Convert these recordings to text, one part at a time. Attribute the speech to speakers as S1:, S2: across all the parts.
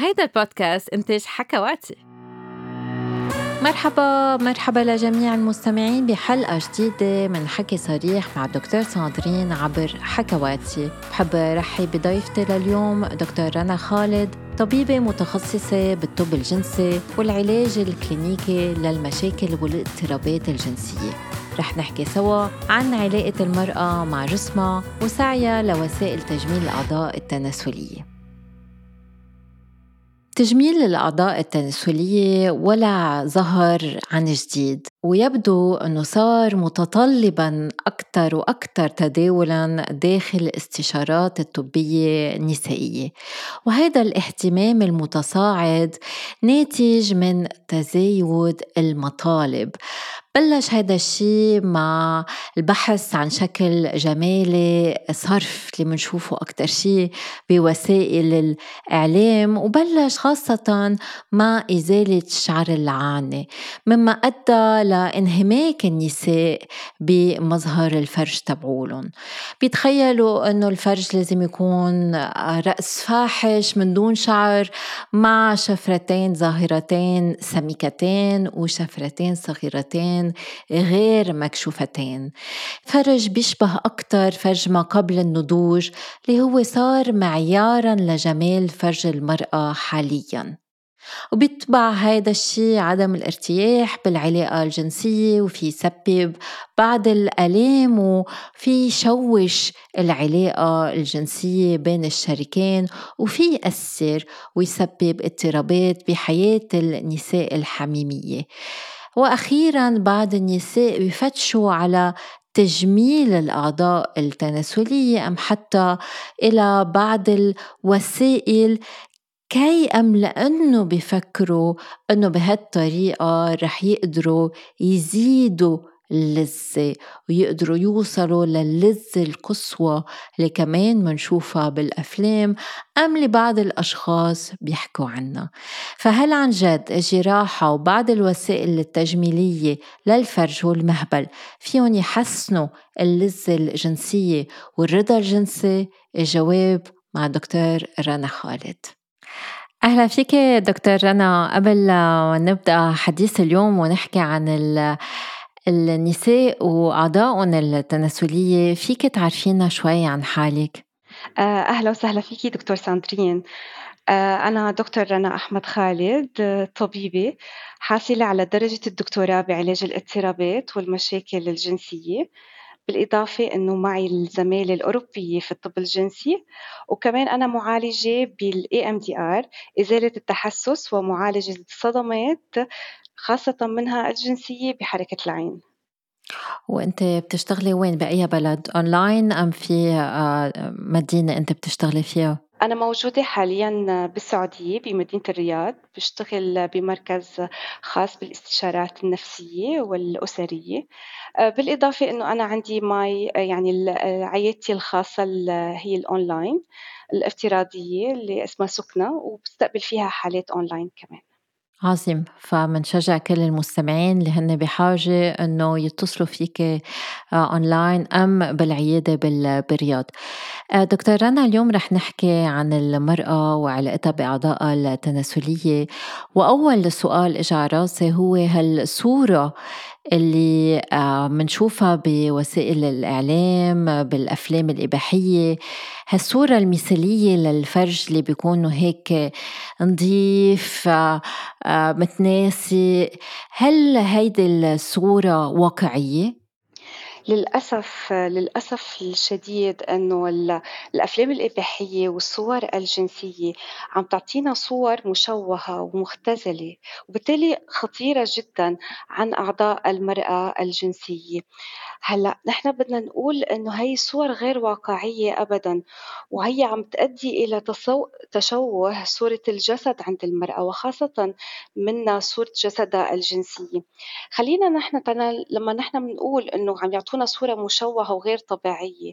S1: هيدا البودكاست إنتاج حكواتي.
S2: مرحبا مرحبا لجميع المستمعين بحلقة جديدة من حكي صريح مع الدكتور ساندرين عبر حكواتي. بحب رحب بضيفتي لليوم دكتور رنا خالد طبيبة متخصصة بالطب الجنسي والعلاج الكلينيكي للمشاكل والاضطرابات الجنسية. رح نحكي سوا عن علاقة المرأة مع جسمها وسعيها لوسائل تجميل الأعضاء التناسلية. تجميل الأعضاء التناسلية ولا ظهر عن جديد ويبدو أنه صار متطلبا أكثر وأكثر تداولا داخل الاستشارات الطبية النسائية. وهذا الاهتمام المتصاعد ناتج من تزايد المطالب. بلش هذا الشيء مع البحث عن شكل جمالي صرف اللي بنشوفه أكتر شيء بوسائل الإعلام وبلش خاصة مع إزالة شعر اللعانة مما أدى لانهماك النساء بمظهر الفرج تبعولن. بيتخيلوا أنه الفرج لازم يكون رأس فاحش من دون شعر مع شفرتين ظاهرتين سميكتين وشفرتين صغيرتين غير مكشوفتين. فرج بيشبه أكتر فرج ما قبل النضوج اللي هو صار معيارا لجمال فرج المرأة حاليا. وبيتبع هذا الشيء عدم الارتياح بالعلاقة الجنسية وفي يسبب بعض الآلام وفي يشوش العلاقة الجنسية بين الشريكين وفي يأثر ويسبب اضطرابات بحياة النساء الحميمية. وأخيرا بعض النساء بفتشوا على تجميل الأعضاء التناسلية أم حتى إلى بعض الوسائل كي أم لأنه بفكروا أنه بهالطريقة رح يقدروا يزيدوا اللذة ويقدروا يوصلوا للذة القصوى اللي كمان منشوفها بالأفلام أم لبعض الأشخاص بيحكوا عنها. فهل عن جد الجراحة وبعض الوسائل التجميلية للفرج والمهبل فيهم يحسنوا اللذة الجنسية والرضا الجنسي؟ الجواب مع دكتور رنا خالد. أهلا فيك دكتور رنا. قبل نبدأ حديث اليوم ونحكي عن النساء وأعضائهم التناسلية فيك تعرفينا شوي عن حالك؟
S3: آه، أهلا وسهلا فيكي دكتور ساندرين آه، أنا دكتور رنا أحمد خالد طبيبة حاصلة على درجة الدكتوراه بعلاج الاضطرابات والمشاكل الجنسية بالإضافة أنه معي الزمالة الأوروبية في الطب الجنسي وكمان أنا معالجة بال EMDR إزالة التحسس ومعالجة الصدمات خاصة منها الجنسية بحركة العين.
S2: وأنت بتشتغلي وين؟ بأي بلد؟ اونلاين أم في آه، مدينة أنت بتشتغلي فيها؟
S3: أنا موجودة حاليا بالسعودية بمدينة الرياض. بشتغل بمركز خاص بالإستشارات النفسية والأسرية. آه، بالإضافة أنه أنا عندي my يعني عيادتي الخاصة هي الأونلاين الافتراضية اللي اسمها سكنة وبستقبل فيها حالات أونلاين كمان.
S2: عظيم فمنشجع كل المستمعين اللي هن بحاجة إنه يتصلوا فيك آه، اونلاين أم بالعيادة بالرياض. آه، دكتور رنا اليوم رح نحكي عن المرأة وعلاقتها بأعضائها التناسلية. وأول سؤال إجا على راسي هو هالصورة اللي منشوفها آه، بوسائل الإعلام بالأفلام الإباحية هالصورة المثالية للفرج اللي بيكونوا هيك نظيف آه، متناسق هل هيدي الصورة واقعية؟
S3: للأسف للأسف الشديد إنه الأفلام الإباحية والصور الجنسية عم تعطينا صور مشوهة ومختزلة وبالتالي خطيرة جدا عن أعضاء المرأة الجنسية هلأ نحن بدنا نقول إنه هي صور غير واقعية ابدا وهي عم تؤدي إلى تشوه صورة الجسد عند المرأة وخاصة منا صورة جسدها الجنسية. خلينا نحن لما نحن بنقول إنه عم يعطونا صورة مشوهة وغير طبيعية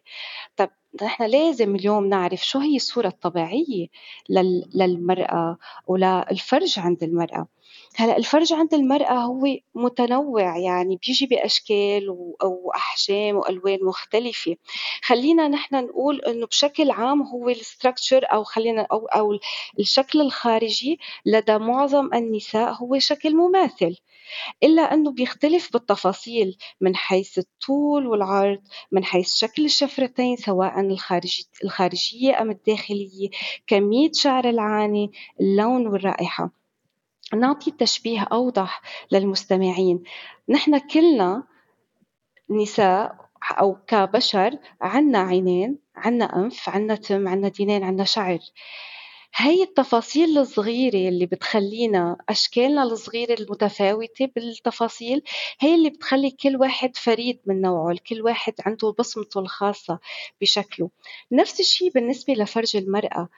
S3: طب نحن لازم اليوم نعرف شو هي الصورة الطبيعية للمرأة وللفرج عند المرأة؟ هلأ الفرج عند المرأة هو متنوع يعني بيجي بأشكال وأحجام وألوان مختلفة. خلينا نحن نقول إنه بشكل عام هو الستركتشر أو خلينا أو أو الشكل الخارجي لدى معظم النساء هو شكل مماثل. إلا أنه بيختلف بالتفاصيل من حيث الطول والعرض من حيث شكل الشفرتين سواء الخارجية أم الداخلية كمية شعر العاني اللون والرائحة. نعطي تشبيه أوضح للمستمعين. نحن كلنا نساء أو كبشر عنا عينين عنا أنف عنا تم عنا دينين عنا شعر. هي التفاصيل الصغيرة اللي بتخلينا أشكالنا الصغيرة المتفاوتة بالتفاصيل هي اللي بتخلي كل واحد فريد من نوعه كل واحد عنده بصمته الخاصة بشكله. نفس الشيء بالنسبة لفرج المرأة.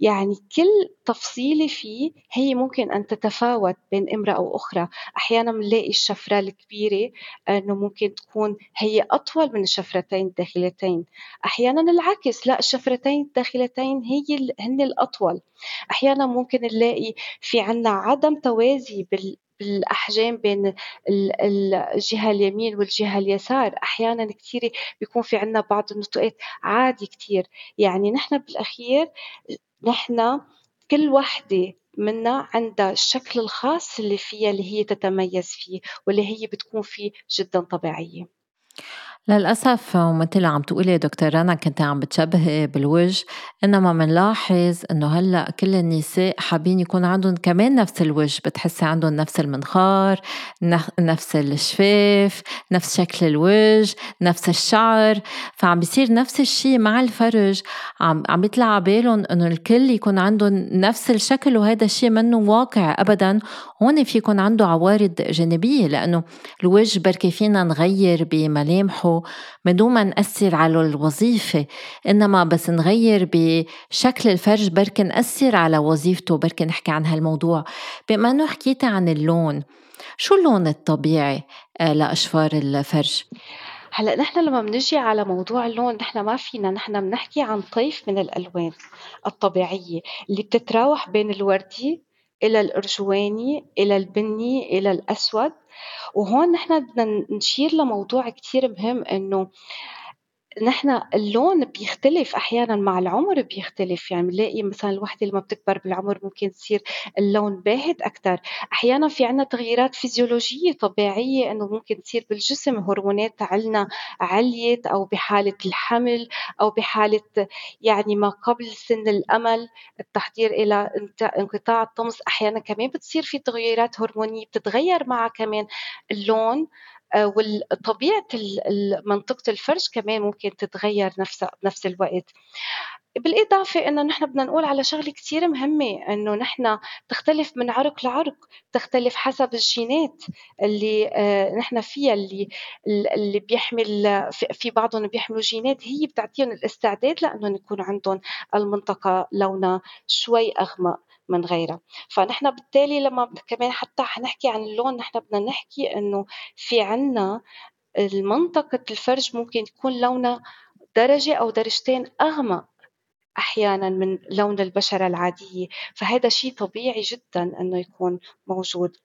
S3: يعني كل تفصيلة فيه هي ممكن أن تتفاوت بين امرأة وأخرى. أحيانا بنلاقي الشفرة الكبيرة أنه ممكن تكون هي أطول من الشفرتين الداخلتين. أحيانا العكس لا الشفرتين الداخلتين هي هن الأطول. أحيانا ممكن نلاقي في عنا عدم توازي بال بالأحجام بين الجهة اليمين والجهة اليسار. أحيانا كثير بيكون في عنا بعض النطقات عادي كثير يعني نحن بالأخير نحن كل وحدة منا عندها الشكل الخاص اللي فيها اللي هي تتميز فيه واللي هي بتكون فيه جدا طبيعية.
S2: للأسف ومثل عم تقولي دكتور رنا كنت عم بتشبهي بالوجه. إنما منلاحظ إنه هلأ كل النساء حابين يكون عندهم كمان نفس الوجه. بتحسي عندهم نفس المنخار نفس الشفاف نفس شكل الوجه نفس الشعر. فعم بيصير نفس الشيء مع الفرج. عم عم بيطلع على بالهم إنه الكل يكون عندهم نفس الشكل وهذا الشيء منه واقع أبدا. هون في يكون عنده عوارض جانبية لأنه الوجه بركي فينا نغير بملامحه من دون ما نأثر على الوظيفة إنما بس نغير بشكل الفرج بركي نأثر على وظيفته بركي نحكي عن هالموضوع بما أنه حكيتي عن اللون شو اللون الطبيعي آه، لأشفار الفرج؟
S3: هلأ نحن لما بنجي على موضوع اللون نحن ما فينا نحن بنحكي عن طيف من الألوان الطبيعية اللي بتتراوح بين الوردي إلى الأرجواني إلى البني إلى الأسود وهون نحن بدنا نشير لموضوع كتير مهم إنه نحن اللون بيختلف أحيانا مع العمر بيختلف. يعني بنلاقي مثلا الوحدة لما بتكبر بالعمر ممكن تصير اللون باهت أكثر أحيانا في عنا تغييرات فيزيولوجية طبيعية إنه ممكن تصير بالجسم هرمونات عنا عليت أو بحالة الحمل أو بحالة يعني ما قبل سن الأمل التحضير إلى انقطاع الطمس. أحيانا كمان بتصير في تغييرات هرمونية بتتغير معها كمان. اللون وطبيعة منطقة الفرج كمان ممكن تتغير نفسها بنفس الوقت. بالإضافة إنه نحن بدنا نقول على شغلة كتير مهمة إنه نحن تختلف من عرق لعرق تختلف حسب الجينات اللي آه، نحن فيها اللي اللي بيحمل في بعضهم بيحملوا جينات هي بتعطيهم الاستعداد لأنهم يكون عندهم المنطقة لونها شوي أغمق. من غيرها. فنحن بالتالي لما كمان حتى حنحكي عن اللون نحن بدنا نحكي إنه في عنا المنطقة الفرج ممكن يكون لونها درجة أو درجتين أغمق أحيانا من لون البشرة العادية. فهذا شيء طبيعي جدا أنه يكون موجود.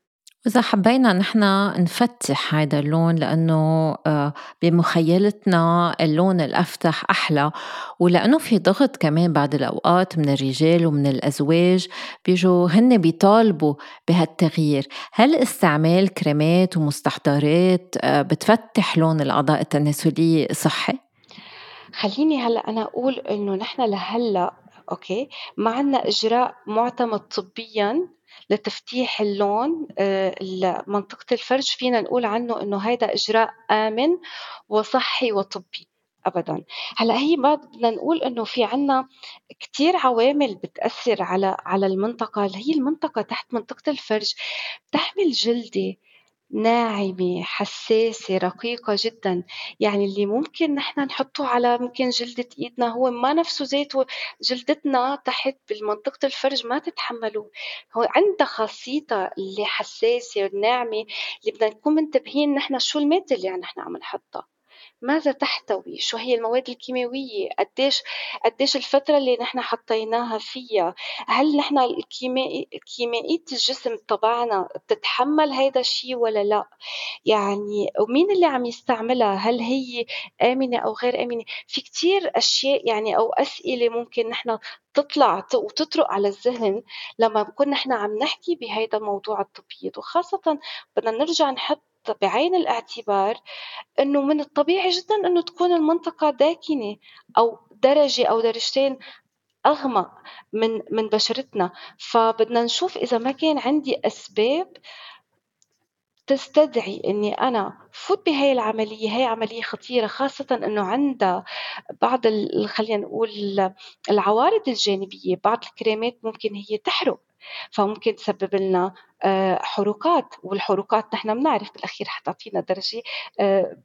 S2: وإذا حبينا نحن نفتح هذا اللون لأنه آه، بمخيلتنا اللون الأفتح أحلى ولأنه في ضغط كمان بعض الأوقات من الرجال ومن الأزواج بيجوا هن بيطالبوا بهالتغيير هل استعمال كريمات ومستحضرات آه، بتفتح لون الأعضاء التناسلية صحي؟
S3: خليني هلأ أنا أقول إنه نحن لهلأ أوكي ما عنا إجراء معتمد طبيا لتفتيح اللون آه، منطقة الفرج فينا نقول عنه إنه هيدا إجراء آمن وصحي وطبي ابدا. هلأ هي ما بدنا نقول إنه في عنا كثير عوامل بتأثر على على المنطقة. هي المنطقة تحت منطقة الفرج بتحمل جلدة ناعمة حساسة رقيقة جدا. يعني اللي ممكن نحن نحطه على ممكن جلدة إيدنا هو ما نفسه ذاته جلدتنا تحت بالمنطقة الفرج ما تتحمله. هو عندها خاصيتها اللي حساسة وناعمة اللي بدنا نكون منتبهين نحن شو المادة اللي نحن عم نحطها. ماذا تحتوي شو هي المواد الكيماوية قديش قديش الفترة اللي نحن حطيناها فيها؟ هل نحن الكيمائي كيميائية الجسم تبعنا بتتحمل هيدا الشيء ولا لا؟ يعني ومين اللي عم يستعملها؟ هل هي آمنة أو غير آمنة؟ في كتير أشياء يعني أو أسئلة ممكن نحن تطلع وتطرق على الذهن لما نكون نحن عم نحكي بهيدا الموضوع التبييض. وخاصة بدنا نرجع نحط بعين الاعتبار إنه من الطبيعي جدا إنه تكون المنطقة داكنة أو درجة أو درجتين أغمق من من بشرتنا. فبدنا نشوف إذا ما كان عندي أسباب تستدعي إني أنا فوت بهاي العملية. هاي عملية خطيرة خاصة إنه عندها بعض خلينا نقول العوارض الجانبية. بعض الكريمات ممكن هي تحرق. فممكن تسبب لنا آه، حروقات والحروقات نحن بنعرف بالأخير حتعطينا درجة آه،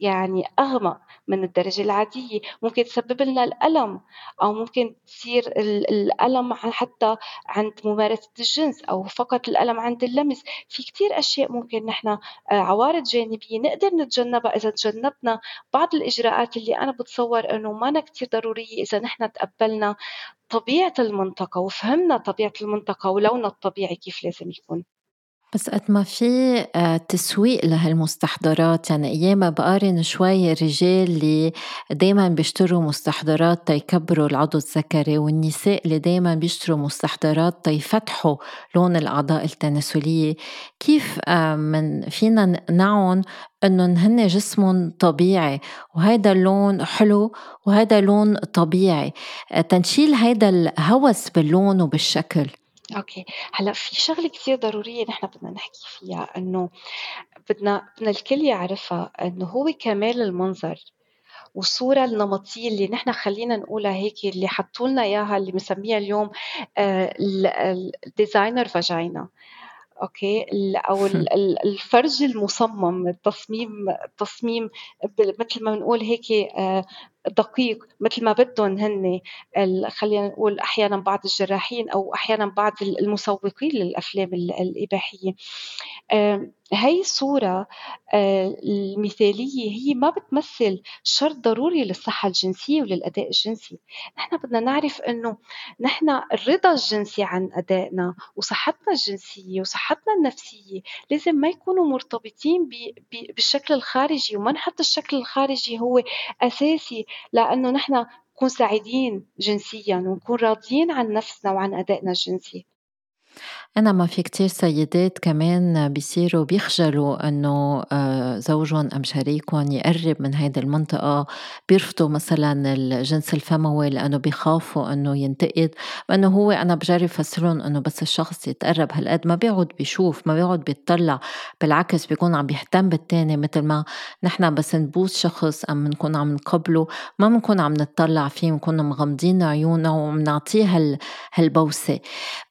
S3: يعني اغمق من الدرجة العادية. ممكن تسبب لنا الألم أو ممكن تصير الألم حتى عند ممارسة الجنس أو فقط الألم عند اللمس. في كثير أشياء ممكن نحن آه، عوارض جانبية نقدر نتجنبها إذا تجنبنا بعض الإجراءات اللي أنا بتصور إنه ما كثير ضرورية إذا نحن تقبلنا طبيعة المنطقة وفهمنا طبيعة المنطقة ولونها الطبيعي كيف لازم يكون.
S2: بس قد ما في آه، تسويق لهالمستحضرات. يعني أيام بقارن شوي الرجال اللي دايما بيشتروا مستحضرات تيكبروا العضو الذكري والنساء اللي دايما بيشتروا مستحضرات تيفتحوا لون الأعضاء التناسلية. كيف آه، من فينا نعون إنه هن جسمهم طبيعي؟ وهيدا اللون حلو وهيدا لون طبيعي. آه، تنشيل هيدا الهوس باللون وبالشكل.
S3: أوكي، هلأ في شغلة كثير ضرورية نحن بدنا نحكي فيها إنه بدنا بدنا الكل يعرفها إنه هو كمال المنظر والصورة النمطية اللي نحن خلّينا نقولها هيك اللي حطّوا لنا إياها اللي بنسميها اليوم آه، ال designer vagina okay؟ أو الفرج المصمم التصميم التصميم مثل ما بنقول هيك آه، دقيق مثل ما بدهم هن خلينا نقول أحيانا بعض الجراحين أو أحيانا بعض المسوقين للأفلام الإباحية. هي الصورة آه، المثالية هي ما بتمثل شرط ضروري للصحة الجنسية وللأداء الجنسي. نحن بدنا نعرف أنه نحن الرضا الجنسي عن أدائنا وصحتنا الجنسية وصحتنا النفسية لازم ما يكونوا مرتبطين بالشكل الخارجي وما نحط الشكل الخارجي هو أساسي لأنه نحن نكون سعيدين جنسيا ونكون راضيين عن نفسنا وعن أدائنا الجنسي.
S2: أنا ما في كتير سيدات كمان بيصيروا بيخجلوا إنه آه، زوجهم أم شريكهم يقرب من هيدي المنطقة بيرفضوا مثلا الجنس الفموي لأنه بيخافوا إنه ينتقد. وإنه هو أنا بجرب فسرهم إنه بس الشخص يتقرب هالقد ما بيقعد بيشوف ما بيقعد بيطلع بالعكس بيكون عم بيهتم بالتاني مثل ما نحن بس نبوس شخص أم نكون عم نقبله. ما بنكون عم نطلع فيه بنكون مغمضين عيوننا ومنعطيه هالبوسة.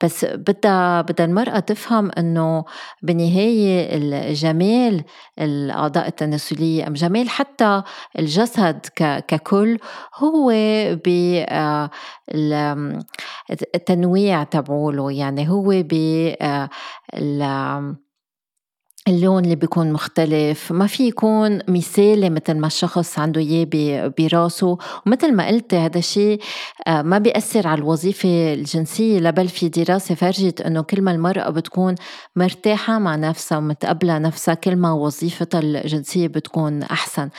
S2: بس بدها بدها المرأة تفهم إنه بالنهاية الجمال الأعضاء التناسلية أم جمال حتى الجسد ككل هو بالتنويع تبعوله. يعني هو ب اللون اللي بيكون مختلف ما في يكون مثالي مثل ما الشخص عنده إياه براسه. ومثل ما قلت هذا الشيء آه، ما بيأثر على الوظيفة الجنسية لبل في دراسة فرجت إنه كل ما المرأة بتكون مرتاحة مع نفسها ومتقبلة نفسها كل ما وظيفتها الجنسية بتكون أحسن.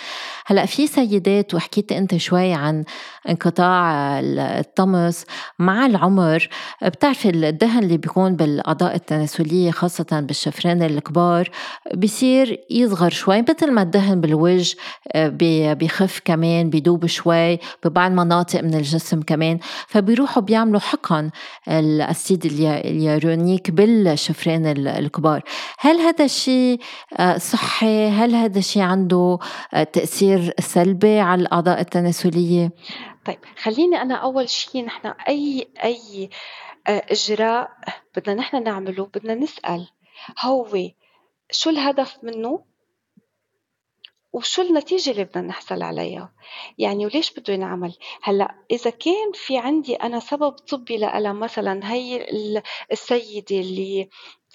S2: هلأ في سيدات وحكيت أنت شوي عن انقطاع الطمس مع العمر. بتعرفي الدهن اللي بيكون بالاعضاء التناسلية خاصة بالشفرين الكبار بصير يصغر شوي مثل ما الدهن بالوجه بيخف كمان بيدوب شوي ببعض مناطق من الجسم كمان. فبيروحوا بيعملوا حقن الأسيد اليارونيك بالشفرين الكبار. هل هذا الشيء صحي؟ هل هذا الشيء عنده تأثير سلبي على الاعضاء التناسلية؟
S3: طيب خليني أنا أول شيء نحن أي أي آه، إجراء بدنا نحن نعمله بدنا نسأل هو شو الهدف منه؟ وشو النتيجة اللي بدنا نحصل عليها؟ يعني وليش بده ينعمل؟ هلأ إذا كان في عندي أنا سبب طبي لألم مثلا هي السيدة اللي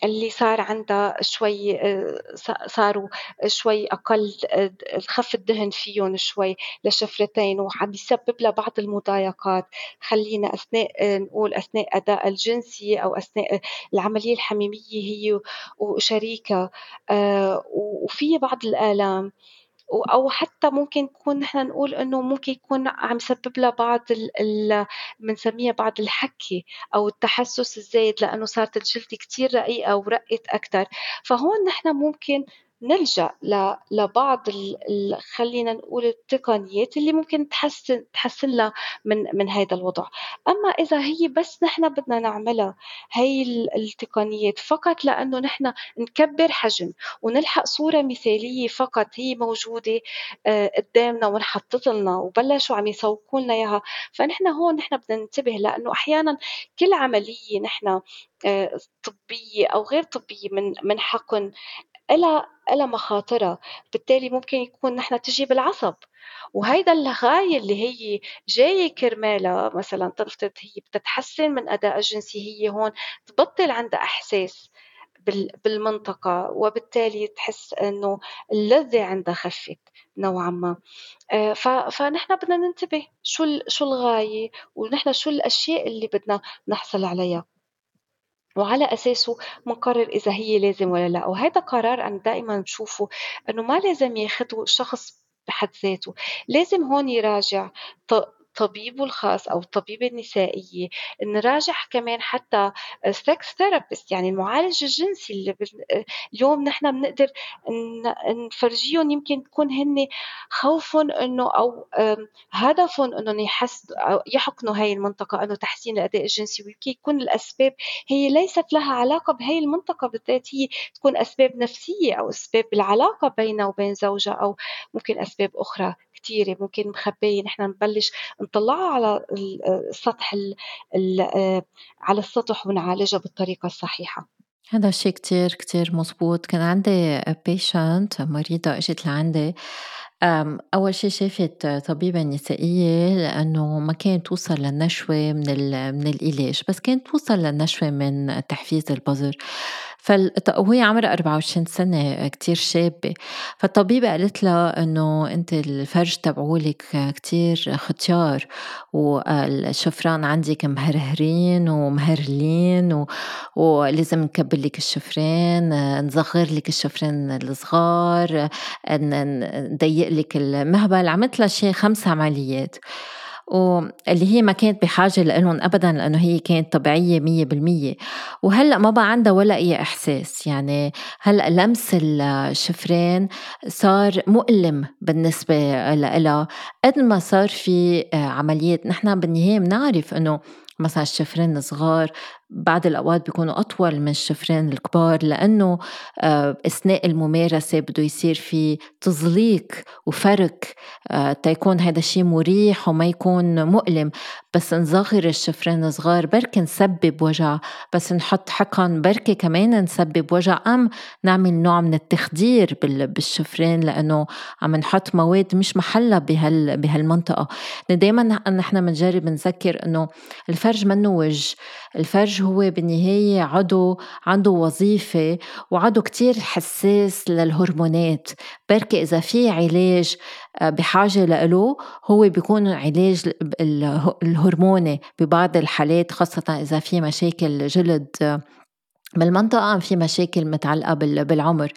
S3: اللي صار عندها شوي آه، صاروا شوي أقل آه، خف الدهن فيهم شوي لشفرتين وعم يسبب لها بعض المضايقات. خلينا أثناء آه، نقول أثناء أداء الجنسي أو أثناء العملية الحميمية هي وشريكها وفي بعض الآلام. أو حتى ممكن نكون نحن نقول إنه ممكن يكون عم يسبب لها بعض بنسميها بعض الحكي أو التحسس الزايد لأنه صارت الجلد كتير رقيقة ورقت أكتر، فهون نحن ممكن نلجأ لبعض خلّينا نقول التقنيات اللي ممكن تحسّن تحسّن لها من من هيدا الوضع، أمّا إذا هي بس نحن بدنا نعملها هي التقنيات فقط لإنه نحن نكبّر حجم ونلحق صورة مثالية فقط هي موجودة آه، قدّامنا وانحطّت لنا وبلشوا عم يسوقوا لنا إياها، فنحن هون نحن بدنا ننتبه لإنه أحيانًا كل عملية نحن آه، طبية أو غير طبية من من حقن إلها إلها مخاطرها، بالتالي ممكن يكون نحن تجي بالعصب، وهيدا الغاية اللي هي جاية كرمالها مثلًا تنفترض هي بدها تحسّن من أدائها الجنسي هي هون تبطّل عندها إحساس بالمنطقة، وبالتالي تحس إنه اللذّة عندها خفّت نوعًا ما، آه، فنحن بدنا ننتبه شو شو الغاية ونحن شو الأشياء اللي بدنا نحصل عليها. وعلى أساسه منقرر إذا هي لازم ولا لأ، وهذا قرار أنا دائمًا بشوفه إنه ما لازم ياخده الشخص بحد ذاته، لازم هون يراجع طبيبه الخاص أو الطبيبة النسائية، نراجع كمان حتى sex therapist يعني المعالج الجنسي اللي اليوم نحن بنقدر نفرجيهم يمكن تكون هن خوفهم إنه أو هدفهم يحس أو يحقنوا هاي المنطقة إنه تحسين الأداء الجنسي ويمكن يكون الأسباب هي ليست لها علاقة بهي المنطقة بالذات هي تكون أسباب نفسية أو أسباب بالعلاقة بينها وبين زوجها أو ممكن أسباب أخرى. كتيرة ممكن مخبية نحن نبلش نطلعها على السطح على السطح ونعالجها بالطريقة الصحيحة.
S2: هذا الشيء كتير كتير مزبوط. كان عندي بيشنت مريضة إجت لعندي. أول شي شافت طبيبة نسائية لأنه ما كانت توصل للنشوة من من العلاج بس كانت توصل للنشوة من تحفيز البظر وهي عمرها 24 سنة كتير شابة. فالطبيبة قالت لها إنه أنت الفرج تبعولك كتير ختيار والشفران عندك مهرهرين ومهرلين و... ولازم نكبر لك الشفرين نصغر لك الشفرين الصغار نضيق لك المهبل. عملت لها شي خمس عمليات. واللي هي ما كانت بحاجة لهم أبدا لأنه هي كانت طبيعية مية بالمية. وهلأ ما بقى عندها ولا أي إحساس. يعني هلأ لمس الشفرين صار مؤلم بالنسبة لها قد ما صار في عمليات نحن بالنهاية بنعرف أنه مثلا الشفرين الصغار بعض الأوقات بيكونوا أطول من الشفرين الكبار لأنه آه، أثناء الممارسة بده يصير في تزليق وفرك آه، تيكون هذا الشيء مريح وما يكون مؤلم. بس نصغر الشفرين الصغار بركي نسبب وجع. بس نحط حقن بركي كمان نسبب وجع. أم نعمل نوع من التخدير بالشفرين لأنه عم نحط مواد مش محلها بهال بهالمنطقة. دايما نحن بنجرب نذكر إنه الفرج منه وجه. الفرج هو بالنهاية عضو عنده وظيفة وعضو كتير حساس للهرمونات. بركي إذا في علاج آه، بحاجة له هو بيكون علاج الهرموني ببعض الحالات خاصة إذا في مشاكل جلد بالمنطقة في مشاكل متعلقة بالعمر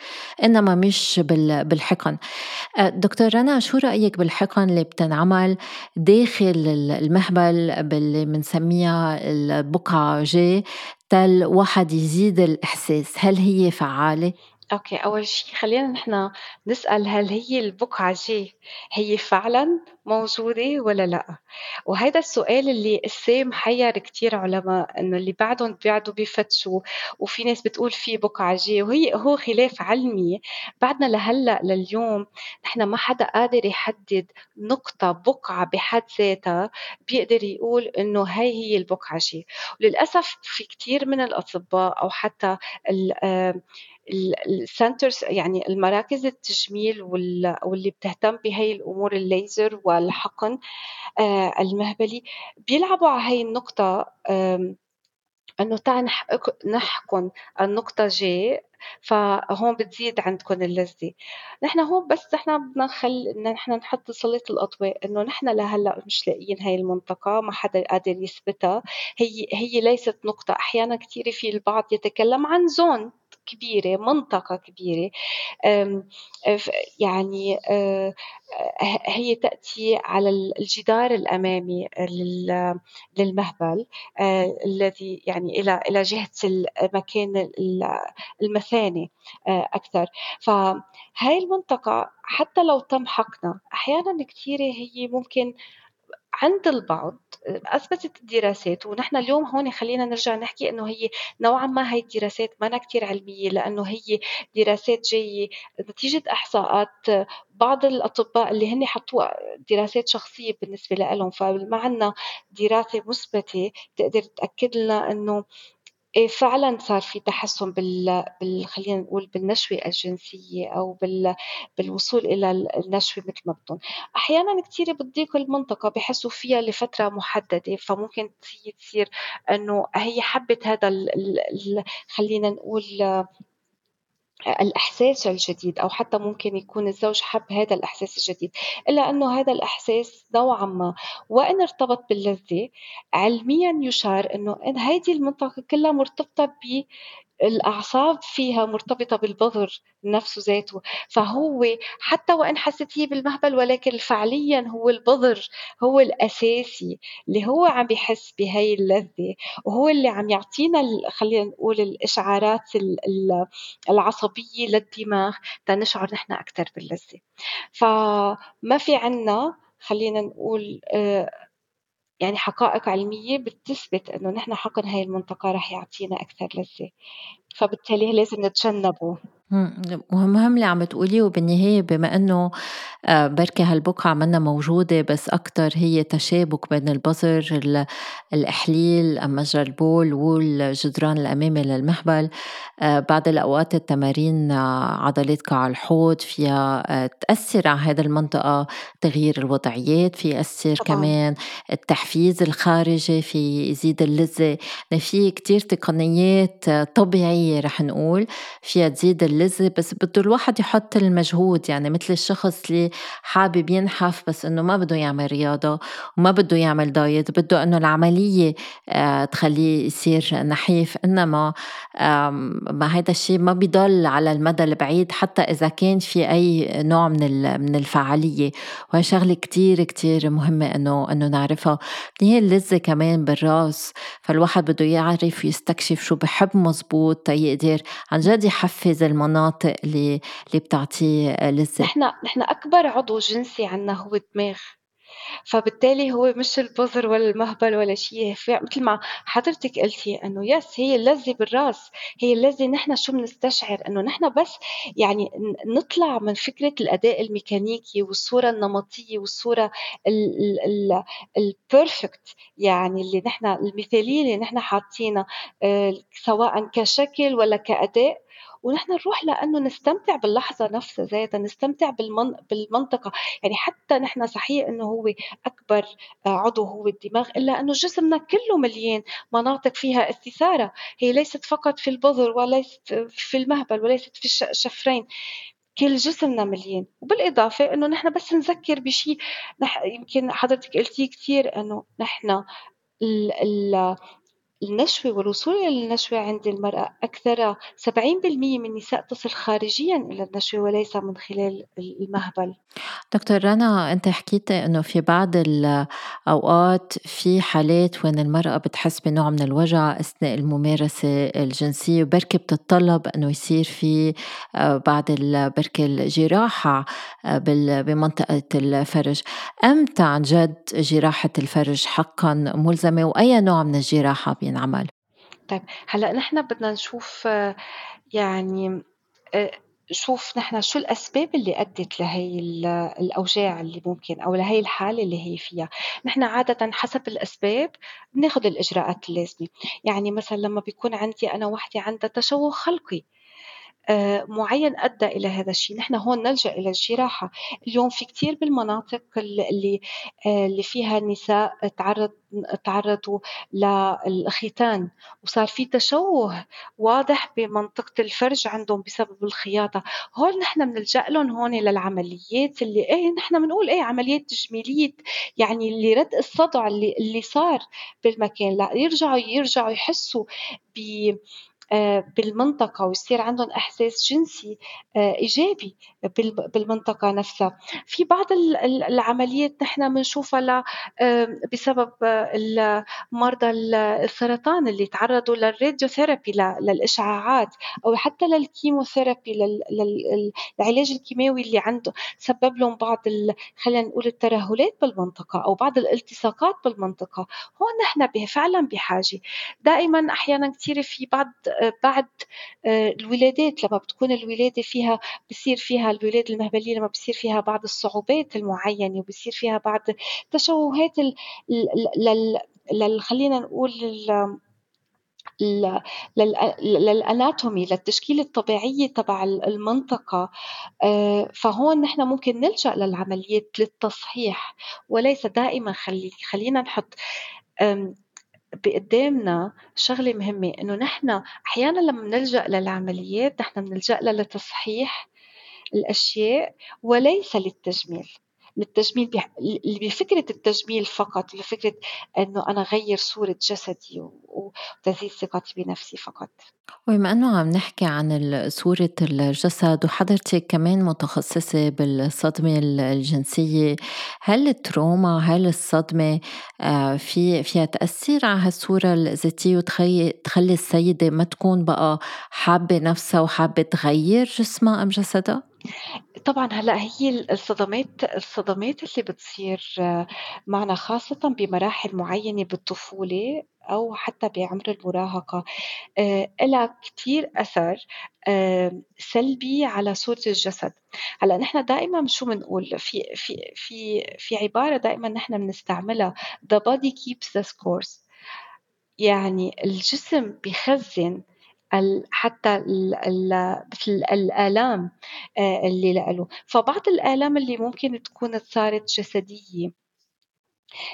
S2: إنما مش بالحقن دكتور رنا شو رأيك بالحقن اللي بتنعمل داخل المهبل باللي بنسميها البقعة جي تل واحد يزيد الإحساس هل هي فعالة؟
S3: okay، أول شي خلّينا نحن نسأل هل هي البقعة G هي فعلًا موجودة والّا لأ؟ وهيدا السؤال اللي لسّاه محيّر كتير علماء إنه اللي بعدهم بيقعدوا بيفتشوا وفي ناس بتقول في بقعة G وهي هو خلاف علمي بعدنا لهلّأ لليوم نحن ما حدا قادر يحدد نقطة بقعة بحد ذاتها بيقدر يقول إنه هي هي البقعة جي، وللأسف في كتير من الأطباء أو حتى ال السنترز يعني المراكز التجميل واللي بتهتم بهي الأمور الليزر والحقن آه، المهبلي بيلعبوا على هي النقطة إنه تعا نحقن النقطة ج فهون بتزيد عندكم اللذة، نحن هون بس نحن بدنا نخل نحن نحط سلة الأضواء إنه نحن لهلأ مش لاقيين هاي المنطقة ما حدا قادر يثبتها، هي هي ليست نقطة. أحيانًا كثير في البعض يتكلم عن زون كبيرة منطقة كبيرة. يعني هي تأتي على الجدار الأمامي للمهبل الذي يعني إلى إلى جهة المكان المثاني أكثر. فهاي المنطقة حتى لو تم حقنها أحيانا كثيرة هي ممكن عند البعض أثبتت الدراسات ونحن اليوم هون خلينا نرجع نحكي إنه هي نوعا ما هي الدراسات ما كتير علمية لأنه هي دراسات جاية نتيجة إحصاءات بعض الأطباء اللي هن حطوا دراسات شخصية بالنسبة لهم فما عنا دراسة مثبتة تقدر تأكد لنا إنه إيه فعلًا صار في تحسُّن بال بال خلّينا نقول بالنشوة الجنسية أو بال بالوصول إلى النشوة مثل ما بدّن، أحيانًا كتير بتضيق المنطقة بحسّوا فيها لفترة محددة، فممكن تصير إنه هي حبّت هذا ال ال خلّينا نقول الإحساس الجديد أو حتى ممكن يكون الزوج حب هذا الإحساس الجديد، إلا إنه هذا الإحساس نوعًا ما وإن ارتبط باللذة علميًا يُشار إن هيدي المنطقة كلّها مرتبطة ب الأعصاب فيها مرتبطة بالبظر نفسه ذاته. فهو حتى وإن حست هي بالمهبل ولكن فعليا هو البظر هو الأساسي اللي هو عم بيحس بهي اللذة. وهو اللي عم يعطينا خلينا نقول الإشعارات العصبية للدماغ تنشعر نحن أكثر باللذة. فما في عنا خلينا نقول آه، يعني حقائق علمية بتثبت إنه نحن حقن هاي المنطقة رح يعطينا أكثر لذة، فبالتالي لازم نتجنبه.
S2: مهم اللي عم تقوليه وبالنهاية بما إنه آه، بركي هالبقعة منا موجودة بس أكتر هي تشابك بين البظر الإحليل مجرى البول والجدران الأمامي للمهبل آه، بعض الأوقات التمارين آه، عضلات كعب الحوض فيها تأثر على هذه المنطقة تغيير الوضعيات في يأثر. كمان التحفيز الخارجي في يزيد اللذة يعني في كتير تقنيات طبيعية رح نقول فيها تزيد اللذة بس بده الواحد يحط المجهود يعني مثل الشخص اللي حابب ينحف بس إنه ما بده يعمل رياضة وما بده يعمل دايت بده إنه العملية آه، تخليه يصير نحيف. إنما ما هيدا الشيء ما بيضل على المدى البعيد حتى إذا كان في أي نوع من من الفعالية. وهي شغلة كتير كتير مهمة إنه إنه نعرفها. هي اللذة كمان بالرأس فالواحد بده يعرف ويستكشف شو بحب مزبوط تيقدر عن جد يحفز المناطق اللي اللي بتعطيه لذة
S3: نحن نحن أكبر عضو جنسي عنا هو الدماغ. فبالتالي هو مش البذر ولا المهبل ولا شيء مثل ما حضرتك قلتي إنه يس هي اللذة بالرأس هي اللذة نحن شو بنستشعر إنه نحن بس يعني نطلع من فكرة الأداء الميكانيكي والصورة النمطية والصورة البيرفكت يعني اللي نحن المثالية اللي نحن حاطينها آه، سواء كشكل ولا كأداء ونحن نروح لأنه نستمتع باللحظة نفسها ذاتها نستمتع بالمن... بالمنطقة. يعني حتى نحن صحيح إنه هو أكبر عضو هو الدماغ إلا أنه جسمنا كله مليان مناطق فيها استثارة. هي ليست فقط في البظر وليست في المهبل وليست في الشفرين كل جسمنا مليان. وبالإضافة إنه نحن بس نذكر بشيء نح... يمكن حضرتك قلتي كثير إنه نحن ال... ال... النشوة والوصول إلى النشوة عند المرأة أكثر 70% من النساء تصل خارجيا إلى النشوة وليس من خلال المهبل.
S2: دكتور رنا أنت حكيتي أنه في بعض الأوقات في حالات وين المرأة بتحس بنوع من الوجع أثناء الممارسة الجنسية وبركي بتتطلب أنه يصير في آه، بعد بركي الجراحة آه، بمنطقة الفرج. أمتى عن جد جراحة الفرج حقا ملزمة؟ وأي نوع من الجراحة بينعمل؟
S3: طيب هلأ نحن بدنا نشوف يعني شوف نحن شو الأسباب اللي أدت لهي الأوجاع اللي ممكن أو لهي الحالة اللي هي فيها، نحن عادةً حسب الأسباب بناخد الإجراءات اللازمة، يعني مثلًا لما بيكون عندي أنا وحدة عندها تشوه خلقي آه، معين أدى إلى هذا الشيء. نحن هون نلجأ إلى الجراحة. اليوم في كثير بالمناطق اللي آه، اللي فيها النساء تعرض تعرضوا للختان. وصار في تشوه واضح بمنطقة الفرج عندهم بسبب الخياطة. هون نحن بنلجأ لهم هون للعمليات اللي إيه نحن بنقول إيه عمليات تجميلية يعني اللي رد الصدع اللي اللي صار بالمكان. لا يرجعوا يرجعوا يحسوا ب آه، بالمنطقة ويصير عندهم إحساس جنسي آه، إيجابي بالمنطقة نفسها. في بعض العمليات نحن بنشوفها بسبب مرضى السرطان اللي تعرضوا للراديوثيرابي للإشعاعات أو حتى للكيموثيرابي للعلاج الكيماوي اللي عنده. سبب لهم بعض خلينا نقول الترهلات بالمنطقة أو بعض الالتصاقات بالمنطقة. هون نحن فعلا بحاجة. دائما أحيانا كثير في بعض بعد آه، الولادات لما بتكون الولادة فيها بصير فيها الولادة المهبلية لما بصير فيها بعض الصعوبات المعينة وبصير فيها بعض تشوهات خلينا نقول للأناتومي للتشكيلة الطبيعية تبع المنطقة آه، فهون نحن ممكن نلجأ للعمليات للتصحيح وليس دائما خلي خلينا نحط بقدامنا شغلة مهمة إنه نحن أحيانا لما بنلجأ للعمليات نحن بنلجأ لها لتصحيح الأشياء وليس للتجميل. للتجميل بفكرة التجميل فقط لفكرة أنه أنا غير صورة جسدي وتزيد ثقتي بنفسي فقط
S2: وبما أنه عم نحكي عن صورة الجسد وحضرتك كمان متخصصة بالصدمة الجنسية هل التروما هل الصدمة آه، في فيها تأثير على هالصورة الذاتية وتخلي السيدة ما تكون بقى حابة نفسها وحابة تغير جسمها أم جسدها؟
S3: طبعًا هلأ هي الصدمات الصدمات اللي بتصير معنا خاصةً بمراحل معيّنة بالطفولة أو حتى بعمر المراهقة. آه، إلها كتير أثر آه، سلبي على صورة الجسد، هلأ نحن دائمًا شو بنقول في في في في عبارة دائمًا نحن بنستعملها the body keeps the scores يعني الجسم بيخزن حتى مثل الآلام آه، اللي له. فبعض الآلام اللي ممكن تكون صارت جسدية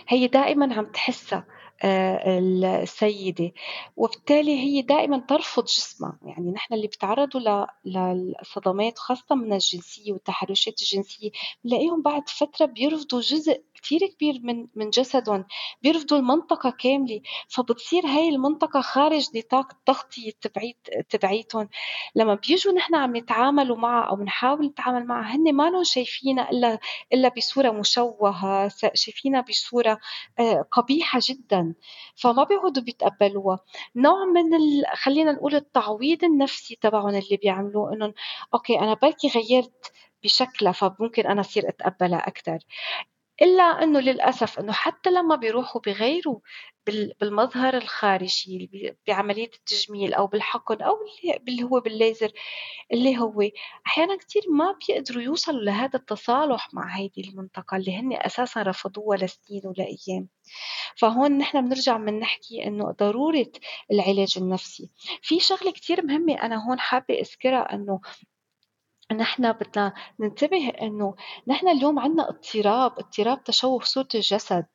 S3: هي دائما عم تحسها. السيدة. وبالتالي هي دائما ترفض جسمها. يعني نحن اللي بيتعرضوا للصدمات خاصة من الجنسية والتحرشات الجنسية بنلاقيهم بعد فترة بيرفضوا جزء كتير كبير من من جسدهم بيرفضوا المنطقة كاملة. فبتصير هاي المنطقة خارج نطاق التغطية تبعيت تبعيتهم. لما بيجوا نحن عم نتعاملوا معها أو نحاول نتعامل معها هن ما شايفينها إلا إلا بصورة مشوهة شايفينها بصورة آه، قبيحة جدا. فما بيعودوا بيتقبلوها نوع من ال... خلينا نقول التعويض النفسي تبعهم اللي بيعملوه إنهم أوكي أنا بركي غيرت بشكلها فممكن أنا أصير أتقبلها أكثر إلا أنه للأسف أنه حتى لما بيروحوا بغيروا بالمظهر الخارجي بعملية التجميل أو بالحقن أو اللي هو بالليزر اللي هو. أحيانا كتير ما بيقدروا يوصلوا لهذا التصالح مع هيدي المنطقة اللي هن أساسا رفضوها لسنين ولأيام فهون نحن بنرجع من نحكي إنه ضرورة العلاج النفسي. في شغلة كتير مهمة أنا هون حابة أذكرها إنه نحن بدنا ننتبه إنه نحن اليوم عنا اضطراب، اضطراب تشوه صورة الجسد.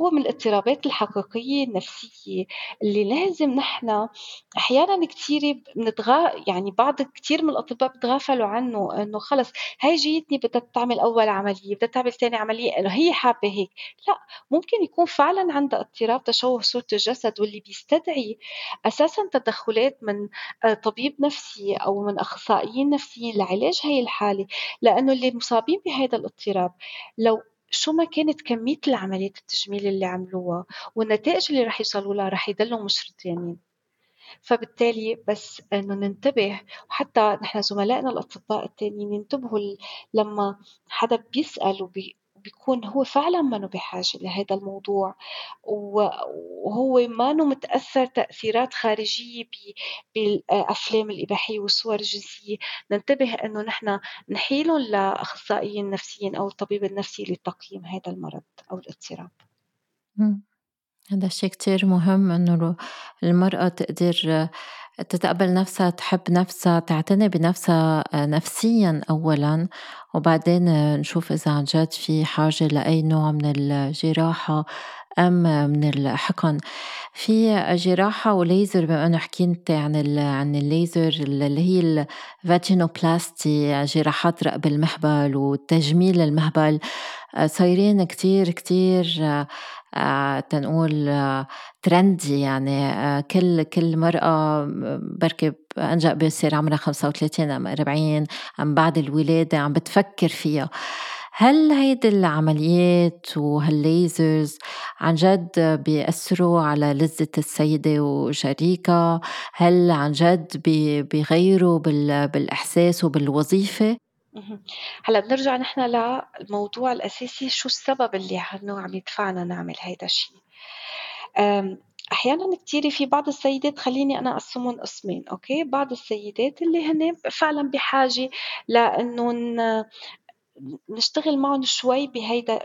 S3: هو من الاضطرابات الحقيقية النفسية اللي لازم نحن أحيانا كثير بنتغا يعني بعض كثير من الأطباء بتغافلوا عنه إنه خلص هاي جيتني بدها تعمل أول عملية بدها تعمل ثاني عملية إنه هي حابة هيك. لا ممكن يكون فعلا عندها اضطراب تشوه صورة الجسد واللي بيستدعي أساسا تدخلات من آه، طبيب نفسي أو من أخصائيين نفسيين لعلاج هي الحالة. لأنه اللي مصابين بهذا الاضطراب لو شو ما كانت كمية العمليات التجميل اللي عملوها والنتائج اللي رح يوصلوا لها رح يضلوا مش رضيانين فبالتالي بس إنه ننتبه وحتى نحن زملائنا الأطباء التانيين ينتبهوا لما حدا بيسأل وبي بيكون هو فعلا ما بحاجة لهذا الموضوع وهو ما متأثر تأثيرات خارجية بالأفلام الإباحية والصور الجنسية. ننتبه أنه نحن نحيلهم لأخصائيين نفسيين أو الطبيب النفسي لتقييم هذا المرض أو الاضطراب.
S2: هذا الشيء كتير مهم إنه المرأة تقدر تتقبل نفسها تحب نفسها تعتني بنفسها آه، نفسيا أولا. وبعدين نشوف إذا عن جد في حاجة لأي نوع من الجراحة أم من الحقن. في جراحة وليزر بما أنه حكيت عن عن الليزر اللي هي الفاجينوبلاستي جراحات رقب المهبل وتجميل المهبل. آه، صايرين كتير كتير آه، تنقول ترندي يعني كل كل مرأة بركب أنجأ بيصير عمرها 35 أم 40 أم بعد الولادة عم بتفكر فيها هل هيدي العمليات وهالليزرز عن جد بيأثروا على لذة السيدة وشريكها؟ هل عن جد بيغيروا بالإحساس وبالوظيفة؟
S3: هلا بنرجع نحن للموضوع الأساسي شو السبب اللي عنه عم يدفعنا نعمل هيدا الشيء أحيانا كتير في بعض السيدات خليني أنا أقسمهم قسمين okay؟ بعض السيدات اللي هن فعلا بحاجة لأنه نشتغل معهم شوي بهيدا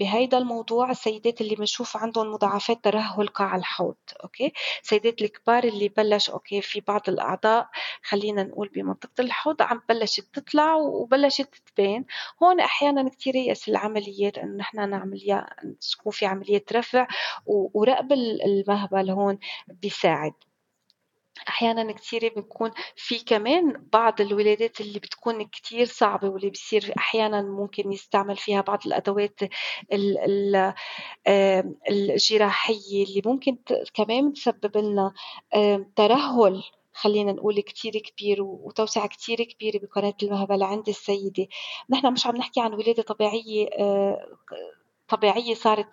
S3: بهيدا الموضوع. السيدات اللي بنشوف عندهم مضاعفات ترهل قاع الحوض okay؟ السيدات الكبار اللي بلش okay في بعض الأعضاء خلينا نقول بمنطقة الحوض عم بلشت تطلع وبلشت تبان. هون أحيانا كثير يأس العمليات إنه نحن نعمل تكون في عملية رفع ورقب المهبل هون بيساعد. أحيانا كثيرة بيكون في كمان بعض الولادات اللي بتكون كتير صعبة واللي بصير أحيانا ممكن يستعمل فيها بعض الأدوات الجراحية اللي ممكن كمان تسبب لنا ترهل خلينا نقول كتير كبير وتوسعة كتير كبيرة بقناة المهبل عند السيدة. نحن مش عم نحكي عن ولادة طبيعية آه، طبيعية صارت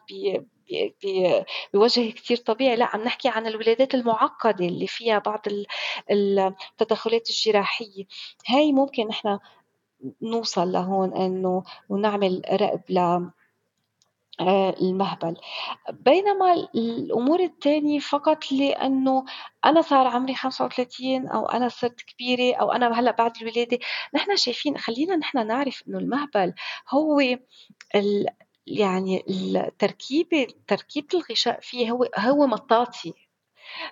S3: بوجه كتير طبيعي. لا عم نحكي عن الولادات المعقدة اللي فيها بعض التدخلات الجراحية. هاي ممكن نحن نوصل لهون إنه ونعمل رقب ل آه، المهبل. بينما الأمور الثانية فقط لأنه أنا صار عمري 35 أو أنا صرت كبيرة أو أنا هلأ بعد الولادة نحن شايفين خلينا نحن نعرف إنه المهبل هو يعني التركيبة تركيبة الغشاء فيه هو هو مطاطي.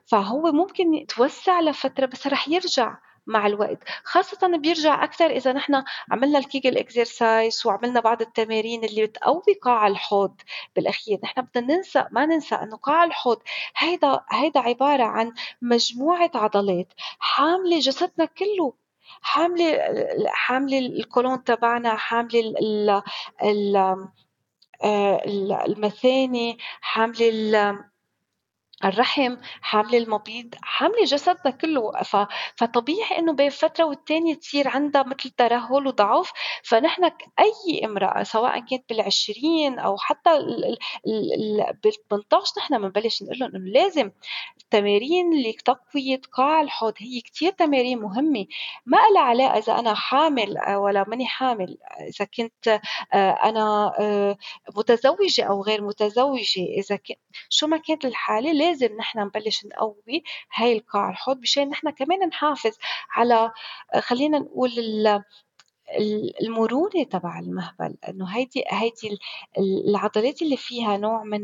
S3: فهو ممكن يتوسع لفترة بس رح يرجع مع الوقت. خاصة بيرجع أكثر إذا نحن عملنا الكيجل إكسرسايز وعملنا بعض التمارين اللي بتقوي قاع الحوض بالأخير. نحن بدنا ننسى ما ننسى أنه قاع الحوض هيدا هيدا عبارة عن مجموعة عضلات حاملة جسدنا كله. حاملة حاملة الكولون تبعنا حاملة ال ال المثاني حاملة الرحم حاملة المبيض حاملة جسدنا كله. فطبيعي إنه بين فترة والتانية تصير عندها مثل ترهل وضعف. فنحن أي امرأة سواء كانت بالعشرين أو حتى بال 18 نحن بنبلش نقول لهم إنه لازم التمارين لتقوية قاع الحوض. هي كتير تمارين مهمة. ما لها علاقة إذا أنا حامل ولا ماني حامل. إذا كنت آه، أنا آه، متزوجة أو غير متزوجة. إذا كنت شو ما كانت الحالة لازم نحن نبلش نقوي هاي القاع الحوض مشان نحن كمان نحافظ على خلينا نقول المرونة تبع المهبل. إنه هيدي هيدي العضلات اللي فيها نوع من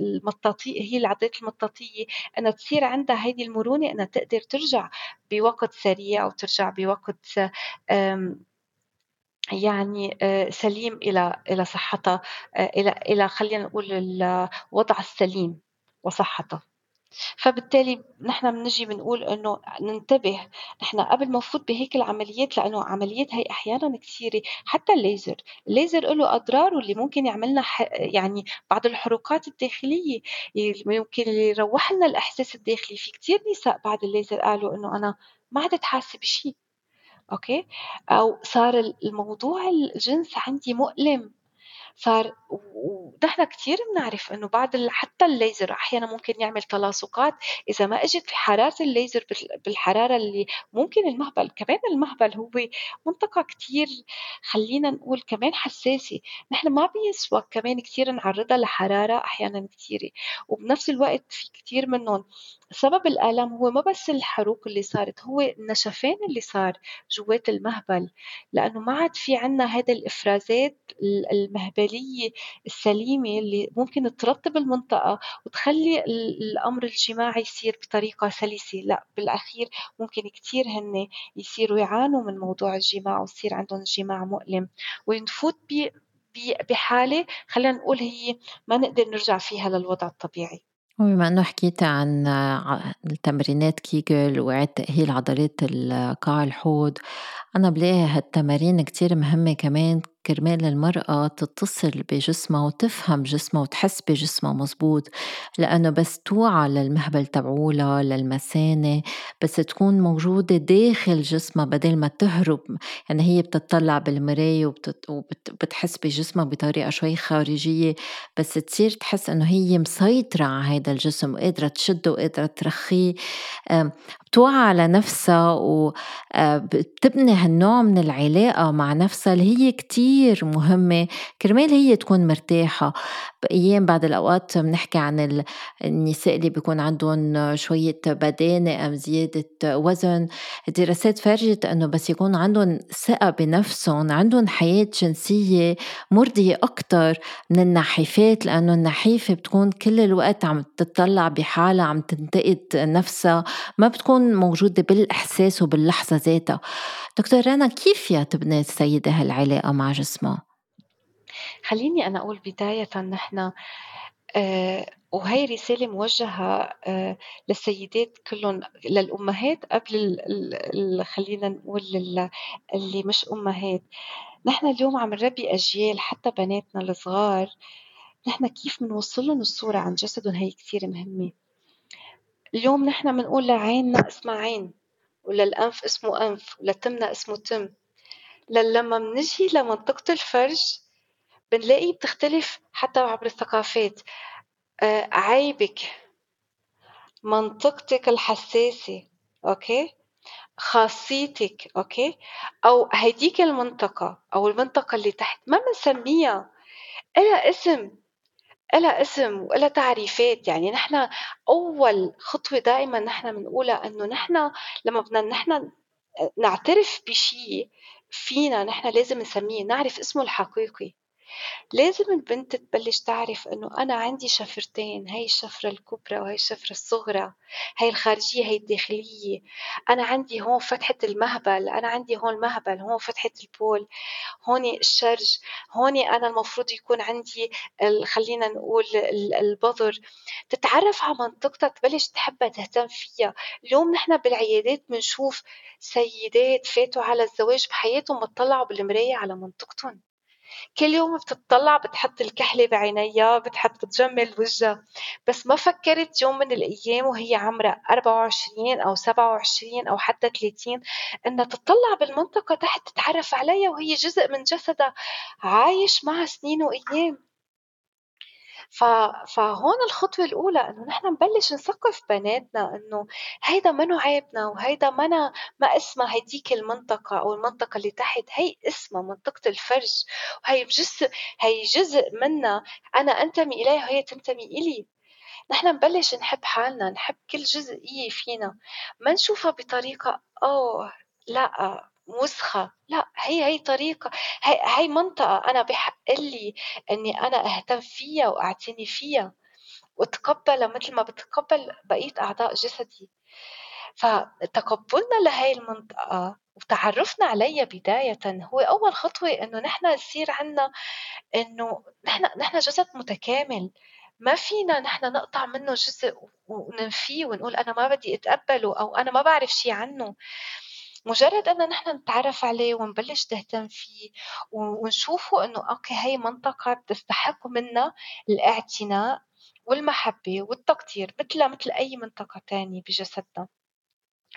S3: المطاطية هي العضلات المطاطية. إنها تصير عندها هيدي المرونة إنها تقدر ترجع بوقت سريع أو ترجع بوقت يعني آه، سليم إلى إلى صحتها آه، إلى إلى خلينا نقول الوضع السليم. وصحتها فبالتالي نحن بنجي بنقول إنه ننتبه نحن قبل ما نفوت بهيك العمليات لأنه عمليات هي أحيانا كثيرة حتى الليزر. الليزر له اضراره اللي ممكن يعمل لنا يعني بعض الحروقات الداخلية ممكن يروح لنا الإحساس الداخلي. في كثير نساء بعد الليزر قالوا إنه أنا ما عدت حاسة بشيء okay؟ أو صار الموضوع الجنس عندي مؤلم. صار ونحن كثير بنعرف إنه بعد حتى الليزر أحيانا ممكن يعمل تلاصقات إذا ما إجت حرارة الليزر بالحرارة اللي ممكن المهبل كمان المهبل هو منطقة كثير خلينا نقول كمان حساسة. نحن ما بيسوى كمان كثير نعرضها لحرارة أحيانا كثيره وبنفس الوقت في كثير منهم سبب الألم هو ما بس الحروق اللي صارت هو النشفان اللي صار جوات المهبل لأنه ما عاد في عنا هذا الإفرازات المهبلية السليمة اللي ممكن ترطب المنطقة وتخلي الأمر الجماعي يصير بطريقة سلسة لا بالأخير ممكن كتير هن يصيروا يعانوا من موضوع الجماع ويصير عندهم جماع مؤلم ونفوت بحالة خلينا نقول هي ما نقدر نرجع فيها للوضع الطبيعي.
S2: وبما إنه حكيت عن التمرينات كيجل وإعادة تأهيل عضلات قاع الحوض أنا بلاقي هالتمارين كتير مهمة كمان كرمال المرأة تتصل بجسمها وتفهم جسمها وتحس بجسمها مزبوط لأنه بس توعى للمهبل تبعولها للمثانة بس تكون موجودة داخل جسمها بدل ما تهرب يعني هي بتطلع بالمراية وبتحس بجسمها بطريقة شوي خارجية بس تصير تحس إنه هي مسيطرة على هذا الجسم وقادرة تشده وقادرة ترخيه. بتوعى على نفسها وبتبني هالنوع من العلاقة مع نفسها اللي هي كتير مهمة. كرمال هي تكون مرتاحة. بأيام بعد الأوقات بنحكي عن النساء اللي بيكون عندهم شوية بدانة أم زيادة وزن الدراسات فرجت أنه بس يكون عندهم ثقة بنفسهم عندهم حياة جنسية مرضية أكتر من النحيفات لأنه النحيفة بتكون كل الوقت عم تطلع بحالها عم تنتقد نفسها ما بتكون موجودة بالإحساس وباللحظة ذاتها دكتور رنا كيف يا تبني السيدة هالعلاقة مع جسمها؟
S3: خليني أنا أقول بداية نحن آه وهي رسالة موجهة آه للسيدات كلهم للأمهات قبل خلينا نقول اللي مش أمهات. نحن اليوم عم نربي أجيال حتى بناتنا الصغار نحن كيف بنوصل لهم الصورة عن جسدهم؟ هي كثير مهمة. اليوم نحن بنقول لعيننا اسمها عين وللأنف اسمه أنف ولتمنا اسمه تم. لما بنجي لمنطقة الفرج بنلاقي بتختلف حتى عبر الثقافات. آه عيبك منطقتك الحساسة okay؟ خاصيتك okay؟ أو هديك المنطقة أو المنطقة اللي تحت ما بنسميها. إلها اسم إلها اسم وإلها تعريفات. يعني نحن أول خطوة دائما نحن بنقولها إنه نحن لما بدنا نحن نعترف بشيء فينا نحن لازم نسميه نعرف اسمه الحقيقي. لازم البنت تبلش تعرف إنه أنا عندي شفرتين هاي الشفرة الكبرى وهي الشفرة الصغرى هاي الخارجية هاي الداخلية. أنا عندي هون فتحة المهبل أنا عندي هون المهبل هون فتحة البول هون الشرج هون أنا المفروض يكون عندي خلينا نقول البذر. تتعرف على منطقتها تبلش تحبها تهتم فيها. اليوم نحن بالعيادات بنشوف سيدات فاتوا على الزواج بحياتهم ما طلعوا بالمراية على منطقتهم. كل يوم بتطلع بتحط الكحلة بعينيها بتحط بتجمل وجهها بس ما فكرت يوم من الأيام وهي عمرها 24 أو 27 أو حتى 30 إنها تطلع بالمنطقة تحت تتعرف عليها وهي جزء من جسدها. عايش معها سنين وأيام. فهون الخطوة الأولى إنه نحن نبلش نثقف بناتنا إنه هيدا منو عيبنا وهيدا منا ما اسمها هيديك المنطقة أو المنطقة اللي تحت هي اسمها منطقة الفرج. وهي جزء هي جزء منا أنا أنتمي إليها وهي تنتمي إلي. نحن نبلش نحب حالنا نحب كل جزئية فينا. ما نشوفها بطريقة أوه لا. وسخة لا هي هي طريقة. هي, هي منطقة. أنا بحق لي إني أنا أهتم فيها وأعتني فيها وتقبلها مثل ما بتقبل بقية أعضاء جسدي. فتقبلنا لهي المنطقة وتعرفنا عليها بداية. هو أول خطوة إنه نحن يصير عنا إنه نحن نحن جسد متكامل. ما فينا نحن نقطع منه جزء وننفيه ونقول أنا ما بدي أتقبله أو أنا ما بعرف شي عنه. مجرد أن نحن نتعرف عليه ونبلش نهتم فيه ونشوفه إنه أوكي هي منطقة بتستحق منا الاعتناء والمحبة والتقدير مثل مثل أي منطقة تانية بجسدنا.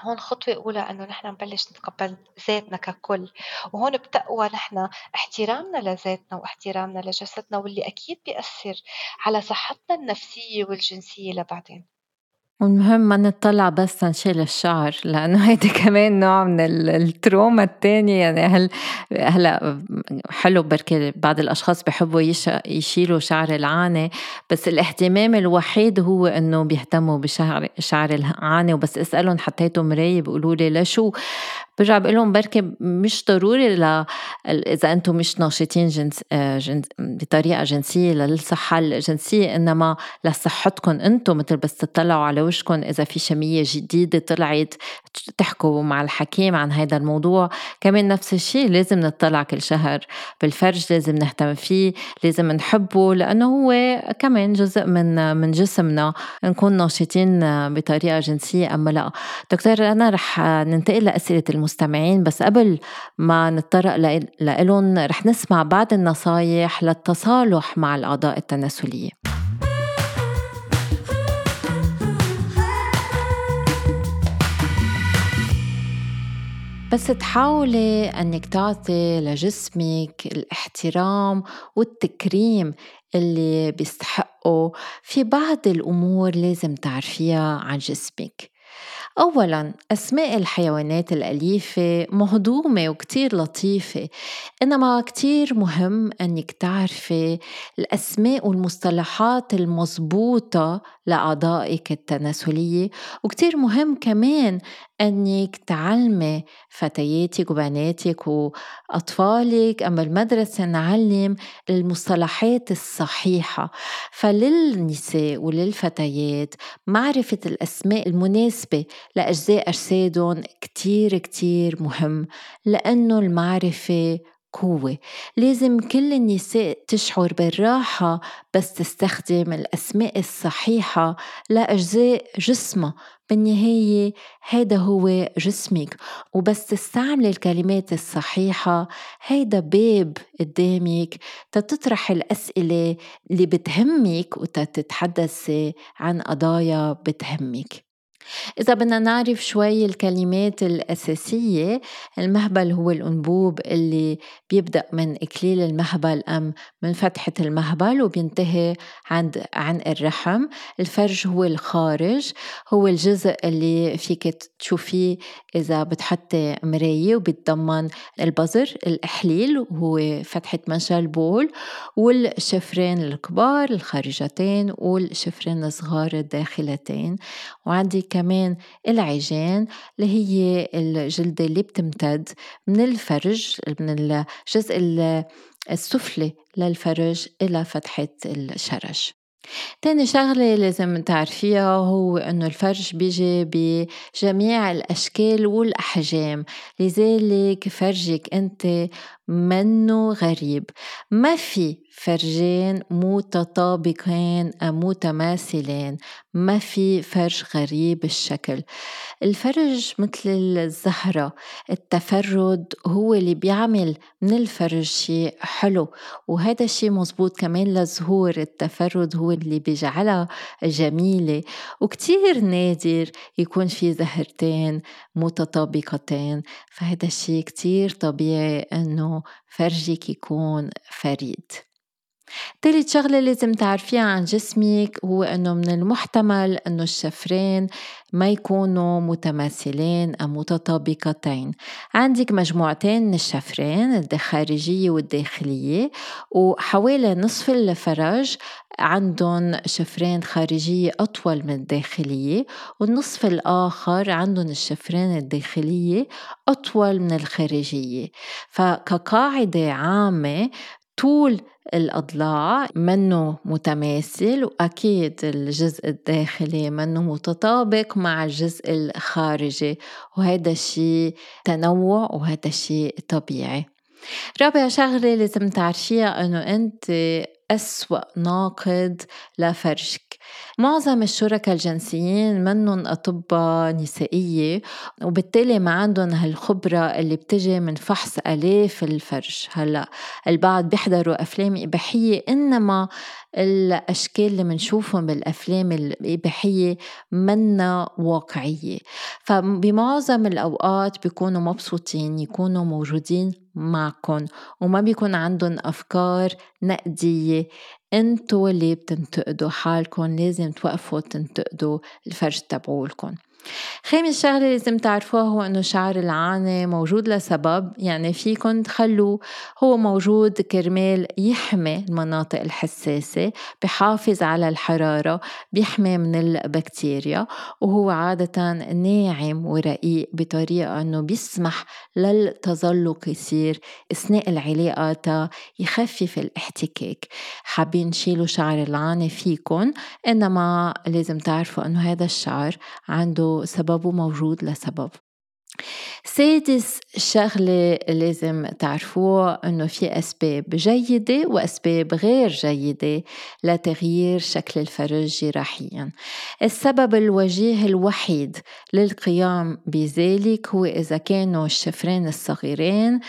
S3: هون خطوة أولى إنه نحن نبلش نتقبل ذاتنا ككل. وهون بتقوى نحن احترامنا لذاتنا واحترامنا لجسدنا واللي أكيد بيأثر على صحتنا النفسية والجنسية لبعدين.
S2: والمهم ما نطلع بس نشيل الشعر لأنه هيدي كمان نوع من التروما الثانية يعني هل هلأ حلو بركي بعض الأشخاص بحبوا يشيلوا شعر العانه بس الاهتمام الوحيد هو إنه بيهتموا بشعر شعر العانه وبس اسألهم حطيتوا مراية بيقولوا لي لشو برجع بقول لهم بركي مش ضروري ل... إذا أنتم مش ناشطين جنس... آه، جنس... بطريقة جنسية للصحة الجنسية إنما لصحتكم أنتم مثل بس تطلعوا على وشكم إذا في شمية جديدة طلعت تحكوا مع الحكيم عن هذا الموضوع. كمان نفس الشيء لازم نطلع كل شهر بالفرج لازم نهتم فيه لازم نحبه لأنه هو كمان جزء من من جسمنا. نكون ناشطين بطريقة جنسية أم لا. دكتور أنا رح ننتقل لأسئلة المستمعين بس قبل ما نتطرق لهم رح نسمع بعض النصايح للتصالح مع الأعضاء التناسلية. بس تحاولي أنك تعطي لجسمك الاحترام والتكريم اللي بيستحقه في بعض الأمور لازم تعرفيها عن جسمك. أولا أسماء الحيوانات الأليفة مهضومة وكتير لطيفة إنما كتير مهم أنك تعرفي الأسماء والمصطلحات المضبوطة لأعضائك التناسلية وكتير مهم كمان أنك تعلمي فتياتك وبناتك وأطفالك أما المدرسة نعلم المصطلحات الصحيحة. فللنساء وللفتيات معرفة الأسماء المناسبة لأجزاء أجسادهم كتير كتير مهم لأنه المعرفة قوة لازم كل النساء تشعر بالراحة بس تستخدم الأسماء الصحيحة لأجزاء جسمها. بالنهاية هيدا هو جسمك. وبس تستعملي الكلمات الصحيحة. هيدا باب قدامك تتطرح الأسئلة اللي بتهمك وتتحدثي عن قضايا بتهمك. إذا بدنا نعرف شوي الكلمات الأساسية المهبل هو الأنبوب اللي بيبدأ من إكليل المهبل أم من فتحة المهبل وبينتهي عند عن الرحم. الفرج هو الخارج هو الجزء اللي فيك تشوفيه إذا بتحطي مراية وبيتضمن البزر الإحليل وهو فتحة منشأ البول والشفرين الكبار الخارجتين والشفرين الصغار الداخلتين. وعندي كمان العجان اللي هي الجلدة اللي بتمتد من الفرج من الجزء السفلي للفرج إلى فتحة الشرج تاني شغلة لازم تعرفيها هو إنه الفرج بيجي بجميع الأشكال والأحجام. لذلك فرجك أنت منه غريب. ما في فرجين متطابقين متماثلين. ما في فرج غريب الشكل. الفرج مثل الزهرة. التفرد هو اللي بيعمل من الفرج شيء حلو وهذا الشيء مزبوط كمان للزهور التفرد هو اللي بيجعلها جميلة. وكتير نادر يكون في زهرتين متطابقتين فهذا الشيء كتير طبيعي إنه فرجك يكون فريد. تالت شغلة لازم تعرفيها عن جسمك هو أنه من المحتمل أنه الشفرين ما يكونوا متماثلين أو متطابقتين. عندك مجموعتين من الشفرين الخارجية والداخلية وحوالي نصف الفرج عندهم شفرين خارجية أطول من الداخلية والنصف الآخر عندهم الشفرين الداخلية أطول من الخارجية. فكقاعدة عامة طول الأضلاع منه متماثل وأكيد الجزء الداخلي منه متطابق مع الجزء الخارجي وهذا الشيء تنوع وهذا الشيء طبيعي. رابع شغلة لازم تعرفيها أنه أنت أسوأ ناقد لفرجك معظم الشركاء الجنسيين منهم أطباء نسائية وبالتالي ما عندهم هالخبرة اللي بتجي من فحص آلاف الفرج. هلأ البعض بيحضروا أفلام إباحية إنما الأشكال اللي منشوفهم بالأفلام الإباحية منا واقعية. فبمعظم الأوقات بيكونوا مبسوطين يكونوا موجودين معكم وما بيكون عندهم أفكار نقدية أنتوا اللي بتنتقدوا حالكم لازم توقفوا تنتقدوا الفرج تبعولكم. خامس شغلة لازم تعرفوها هو إنه شعر العانة موجود لسبب يعني فيكن تخلوه هو موجود كرمال يحمي المناطق الحساسة بحافظ على الحرارة بيحمي من البكتيريا وهو عادة ناعم ورقيق بطريقة إنه بيسمح للتزلق يصير أثناء العلاقة يخفف الاحتكاك. حابين تشيلوا شعر العانة فيكن إنما لازم تعرفوا إنه هذا الشعر عنده سببه موجود لسبب. سادس شغلة لازم تعرفوها أنه في أسباب جيدة وأسباب غير جيدة لتغيير شكل الفرج جراحيا. السبب الوجيه الوحيد للقيام بذلك هو إذا كانوا الشفرين الصغيرين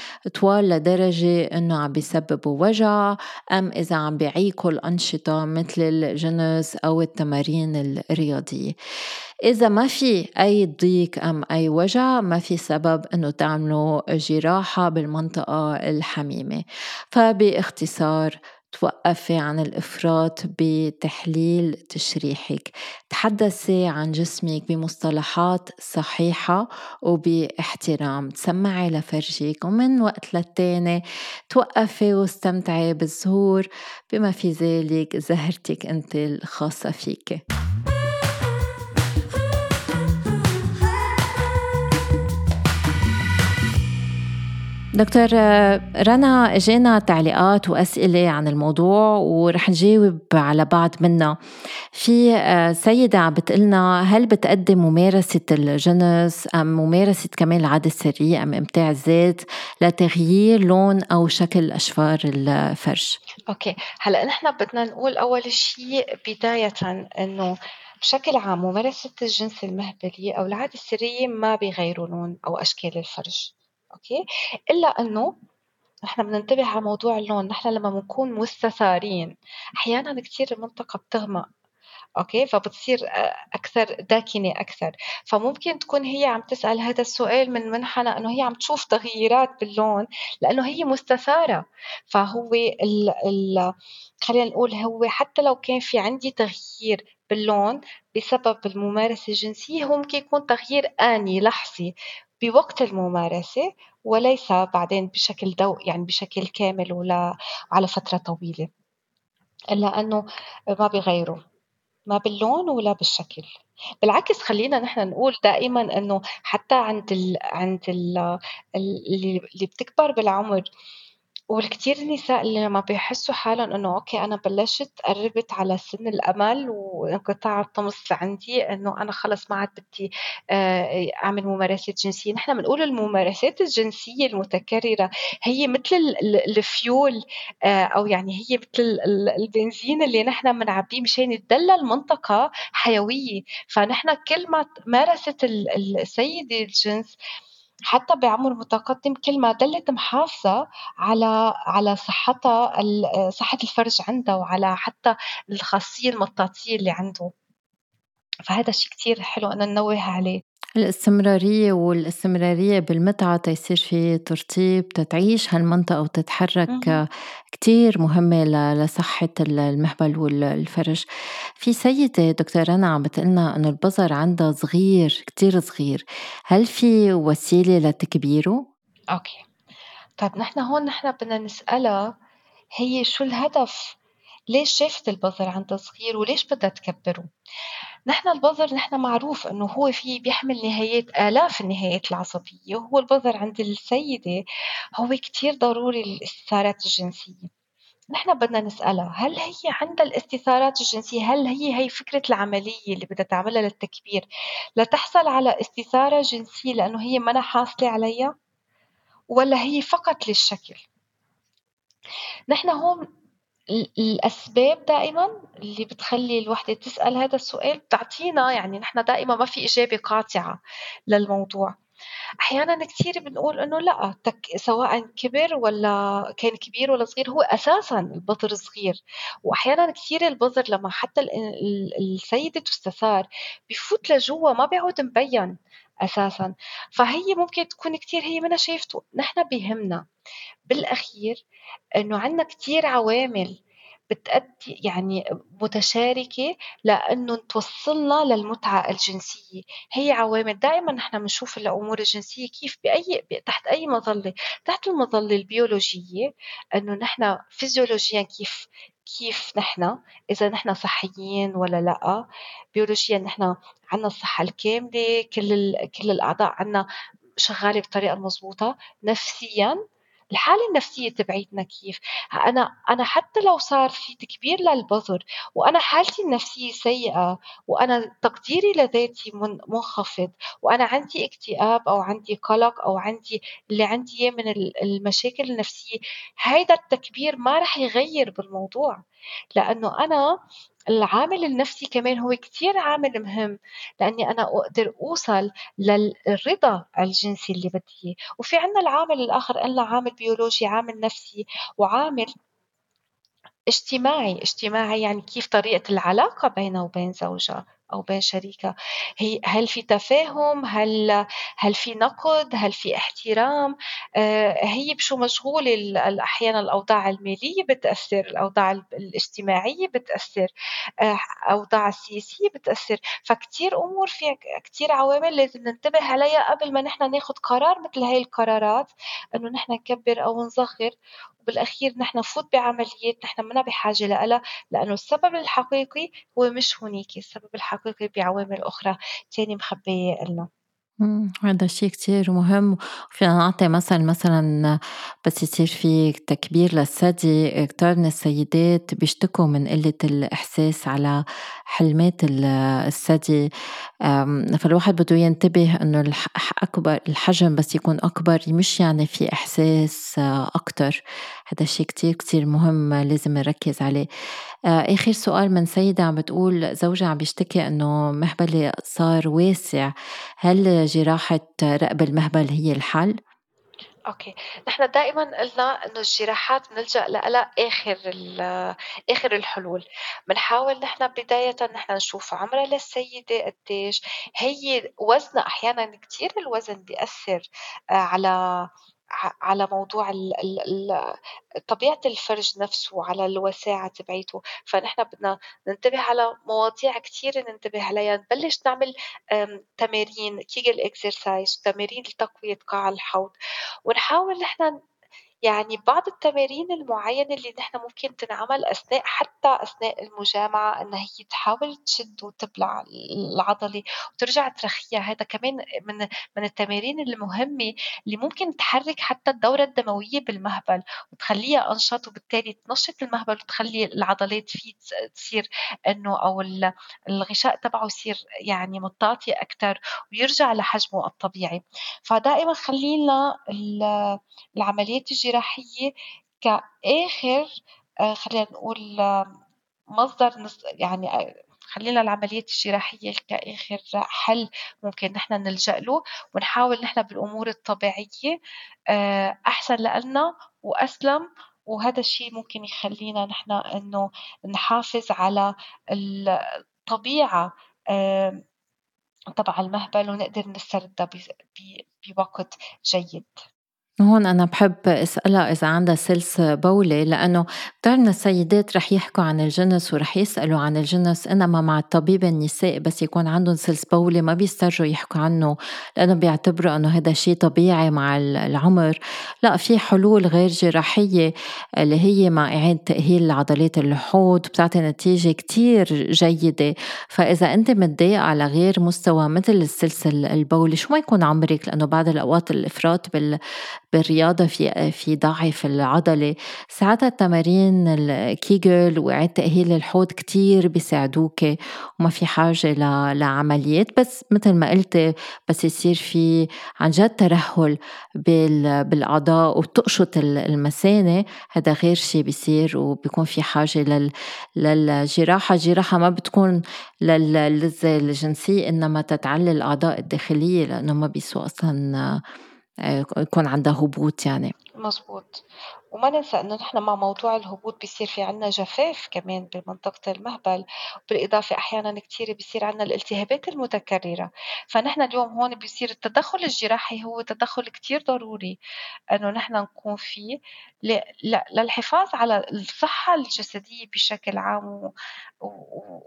S2: طوال لدرجة أنه عم بيسببوا وجع أم إذا عم بيعيقوا الأنشطة مثل الجنس أو التمارين الرياضية. إذا ما في أي ضيق أم أي وجع ما في سبب أنه تعملوا جراحة بالمنطقة الحميمة. فباختصار توقفي عن الإفراط بتحليل تشريحك. تحدثي عن جسمك بمصطلحات صحيحة وباحترام. تسمعي لفرجك. ومن وقت للتاني توقفي واستمتعي بالزهور. بما في ذلك زهرتك أنت الخاصة فيك. دكتور رنا اجينا تعليقات وأسئلة عن الموضوع ورح نجاوب على بعض منها في آه، سيدة عم بتقلنا هل بتقدم ممارسة الجنس أم ممارسة كمان العاده السريه أم إمتاع الذات لتغيير لون أو شكل أشفار الفرج
S3: okay. هلأ نحن بدنا نقول أول شيء بداية إنه بشكل عام ممارسة الجنس المهبلي أو العادة السرية ما بيغيروا لون أو أشكال الفرج okay؟ إلا إنه نحن بننتبه على موضوع اللون نحن لما بنكون مستثارين أحيانا كثير المنطقة بتغمق أوكي؟ فبتصير أكثر داكنة أكثر. فممكن تكون هي عم تسأل هذا السؤال من منحى إنه هي عم تشوف تغييرات باللون لأنه هي مستثارة. فهو ال ال خلينا نقول هو حتى لو كان في عندي تغيير باللون بسبب الممارسة الجنسية هو ممكن يكون تغيير آني لحظي. بوقت الممارسة وليس بعدين بشكل دو يعني بشكل كامل ولا على فترة طويلة. إلا أنه ما بيغيروا ما باللون ولا بالشكل. بالعكس خلينا نحن نقول دائما إنه حتى عند ال عند ال اللي بتكبر بالعمر والكتير نساء اللي لما بيحسوا حالهم إنه أوكي أنا بلشت قربت على سن الأمل وانقطاع الطمس عندي إنه أنا خلص ما عاد بدي آه، أعمل ممارسات جنسية، نحن بنقول الممارسات الجنسية المتكررة هي مثل الفيول آه، أو يعني هي مثل البنزين اللي نحن بنعبيه مشان يتدلى المنطقة حيوية، فنحن كل ما مارست السيدة الجنس حتى بعمر متقدم كل ما ضلت محافظة على على صحتها صحة الفرج عندها وعلى حتى الخاصية المطاطية اللي عنده. فهذا الشيء كتير حلو أن ننوه عليه.
S2: الاستمرارية والاستمرارية بالمتعة تيصير في ترطيب تتعيش هالمنطقة وتتحرك كتير مهمة لصحة المهبل والفرج في سيدة دكتور رنا عم بتقلنا إنه البظر عندها صغير كتير صغير. هل في وسيلة لتكبيره؟
S3: أوكي. طيب نحن هون نحن بدنا نسألها هي شو الهدف ليش شافت البظر عندها صغير وليش بدها تكبره؟ نحن البظر نحن معروف إنه هو في بيحمل نهايات آلاف النهايات العصبية وهو البظر عند السيدة هو كتير ضروري للاستثارات الجنسية. نحن بدنا نسألها هل هي عندها الاستثارات الجنسية؟ هل هي هي فكرة العملية اللي بدها تعملها للتكبير لتحصل على استثارة جنسية لأنه هي منا حاصلة عليها؟ ولا هي فقط للشكل؟ نحن هون الأسباب دائما اللي بتخلي الوحدة تسأل هذا السؤال بتعطينا يعني نحن دائما ما في إجابة قاطعة للموضوع. أحيانا كثير بنقول إنه لا تك سواء كبر ولا كان كبير ولا صغير هو أساسا البظر صغير. وأحيانا كثير البظر لما حتى السيدة تستثار بفوت لجوا ما بيعود مبين. أساسا. فهي ممكن تكون كثير هي منها شايفته. نحن بهمنا بالأخير إنه عندنا كثير عوامل بتأدي يعني متشاركة لأنه توصلنا للمتعة الجنسية. هي عوامل. دائما نحن بنشوف الأمور الجنسية كيف بأي تحت أي مظلة. تحت المظلة البيولوجية أنه نحن فيزيولوجيا كيف كيف نحن إذا نحن صحيين ولا لأ. بيولوجيا نحن عنا الصحة الكاملة كل كل الأعضاء عنا شغالة بطريقة مضبوطة. نفسيا الحالة النفسية تبعيتنا كيف؟ أنا أنا حتى لو صار في تكبير للبظر وأنا حالتي النفسية سيئة وأنا تقديري لذاتي منخفض وأنا عندي اكتئاب أو عندي قلق أو عندي اللي عندي إياه من المشاكل النفسية هيدا التكبير ما رح يغير بالموضوع. لأنه أنا العامل النفسي كمان هو كتير عامل مهم لأني أنا أقدر أوصل للرضا الجنسي اللي بدي إياه. وفي عنا العامل الآخر قلنا عامل بيولوجي عامل نفسي وعامل اجتماعي. اجتماعي يعني كيف طريقة العلاقة بينه وبين زوجها. أو بين شريكها هي هل في تفاهم؟ هل هل في نقد؟ هل في احترام؟ آه، هي بشو مشغولة أحيانا الأوضاع المالية بتأثر الأوضاع الاجتماعية بتأثر آه، أوضاع السياسية بتأثر. فكتير أمور في كتير عوامل لازم ننتبه عليها قبل ما نحن ناخد قرار مثل هاي القرارات إنه نحن نكبر أو نصغر وبالأخير نحن نفوت بعمليات نحن منا بحاجة لها لأنه السبب الحقيقي هو مش هونيك السبب الحقيقي بعوامل أخرى تاني مخبية لنا
S2: هذا شيء كتير مهم. وفينا نعطي مثل مثلا بس يصير في تكبير للثدي كتار من السيدات بيشتكوا من قلة الإحساس على حلمات الثدي. فالواحد بده ينتبه إنه أكبر الحجم بس يكون أكبر مش يعني في إحساس أكتر. هذا الشيء كتير كتير مهم لازم نركز عليه. آه، آخر سؤال من سيدة عم بتقول زوجها عم بيشتكي إنه مهبلي صار واسع. هل جراحة رقب المهبل هي الحل؟
S3: أوكي. نحن دائما قلنا إنه الجراحات بنلجأ لها آخر آخر الحلول. بنحاول نحن بداية نحن نشوف عمرها للسيدة قديش. هي وزنها أحيانا كثير الوزن بيأثر آه، على على موضوع طبيعة الفرج نفسه وعلى الوساعة تبعيته. فنحن بدنا ننتبه على مواضيع كتير ننتبه عليها. نبلش نعمل تمارين كيجل اكسرسايز تمارين لتقوية قاع الحوض. ونحاول نحن يعني بعض التمارين المعينة اللي نحن ممكن تنعمل أثناء حتى أثناء المجامعة إنها هي تحاول تشد وتبلع العضلة وترجع ترخيها. هذا كمان من من التمارين المهمة اللي ممكن تحرك حتى الدورة الدموية بالمهبل وتخليها أنشط وبالتالي تنشط المهبل وتخلي العضلات فيه تصير إنه أو الغشاء تبعه يصير يعني مطاطي أكثر ويرجع لحجمه الطبيعي. فدائما خلينا العمليات الجراحية الجراحية كآخر آه، خلينا نقول آه، مصدر يعني آه، خلينا العمليات الجراحية كآخر حل ممكن نحن نلجأ له ونحاول نحن بالأمور الطبيعية أحسن لنا وأسلم وهذا الشيء ممكن يخلينا نحن إنه نحافظ على الطبيعة تبع المهبل ونقدر نستردها بوقت جيد.
S2: هون أنا بحب أسألها إذا عندها سلس بولي لأنه من السيدات رح يحكوا عن الجنس ورح يسألوا عن الجنس إنما مع الطبيب النساء بس يكون عندهم سلس بولي ما بيسترجوا يحكوا عنه لأنه بيعتبروا إنه هذا شيء طبيعي مع العمر. لا في حلول غير جراحية اللي هي مع إعادة تأهيل عضلات الحوض بتعطي نتيجة كتير جيدة. فإذا أنت متضايقة على غير مستوى مثل السلس البولي شو ما يكون عمرك؟ لأنه بعض الأوقات الإفراط بال بالرياضة في في ضعف العضلة. ساعتها التمارين الكيجل وإعادة تأهيل الحوض كتير بيساعدوك وما في حاجة لعمليات. بس مثل ما قلت بس يصير في عن جد ترهل بالأعضاء وتقشط المثانة هذا غير شيء بيصير وبيكون في حاجة للجراحة. الجراحة ما بتكون للذة الجنسية إنما تتعلي الأعضاء الداخلية لأنه ما بيسوا أصلا يكون عندها هبوط يعني.
S3: مزبوط وما ننسى إنه نحن مع موضوع الهبوط بيصير في عنا جفاف كمان بمنطقة المهبل بالإضافة أحيانا كتير بيصير عنا الالتهابات المتكررة. فنحن اليوم هون بيصير التدخل الجراحي هو تدخل كتير ضروري إنه نحن نكون فيه للحفاظ على الصحة الجسدية بشكل عام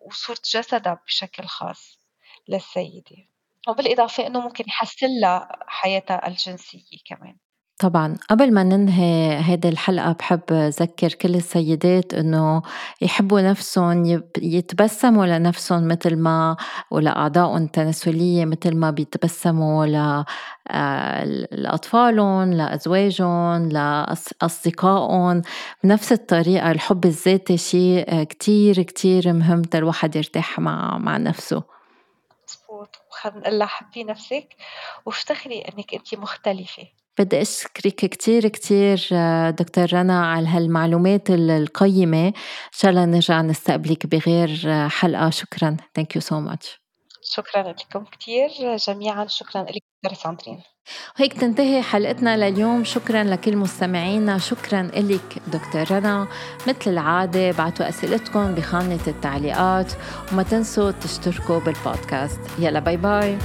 S3: وصورة جسدها بشكل خاص للسيدة. وبالإضافة إنه ممكن يحسن لها حياتها الجنسية كمان.
S2: طبعا. قبل ما ننهي هيدي الحلقة بحب أذكر كل السيدات إنه يحبوا نفسهم يتبسموا لنفسهم مثل ما ولأعضائهم التناسلية مثل ما بيتبسموا آه، لأطفالهم لأزواجهم لأصدقائهم بنفس الطريقة الحب الذاتي شيء كتير كتير مهم الواحد يرتاح مع مع نفسه.
S3: مظبوط وخلينا حبي نفسك وافتخري إنك أنت مختلفة؟
S2: بدي أشكرك كتير كتير آه، دكتور رنا على هالمعلومات القيمة. إن شاء الله نرجع نستقبلك بغير آه، حلقة. شكرا. thank you so much
S3: شكرا لكم كتير جميعا شكرا لك. دكتور ساندرين
S2: وهيك تنتهي حلقتنا لليوم. شكرا لكل مستمعينا. شكرا لك دكتور رنا. مثل العادة بعتوا أسئلتكم بخانة التعليقات. وما تنسوا تشتركوا بالبودكاست. يلا bye bye.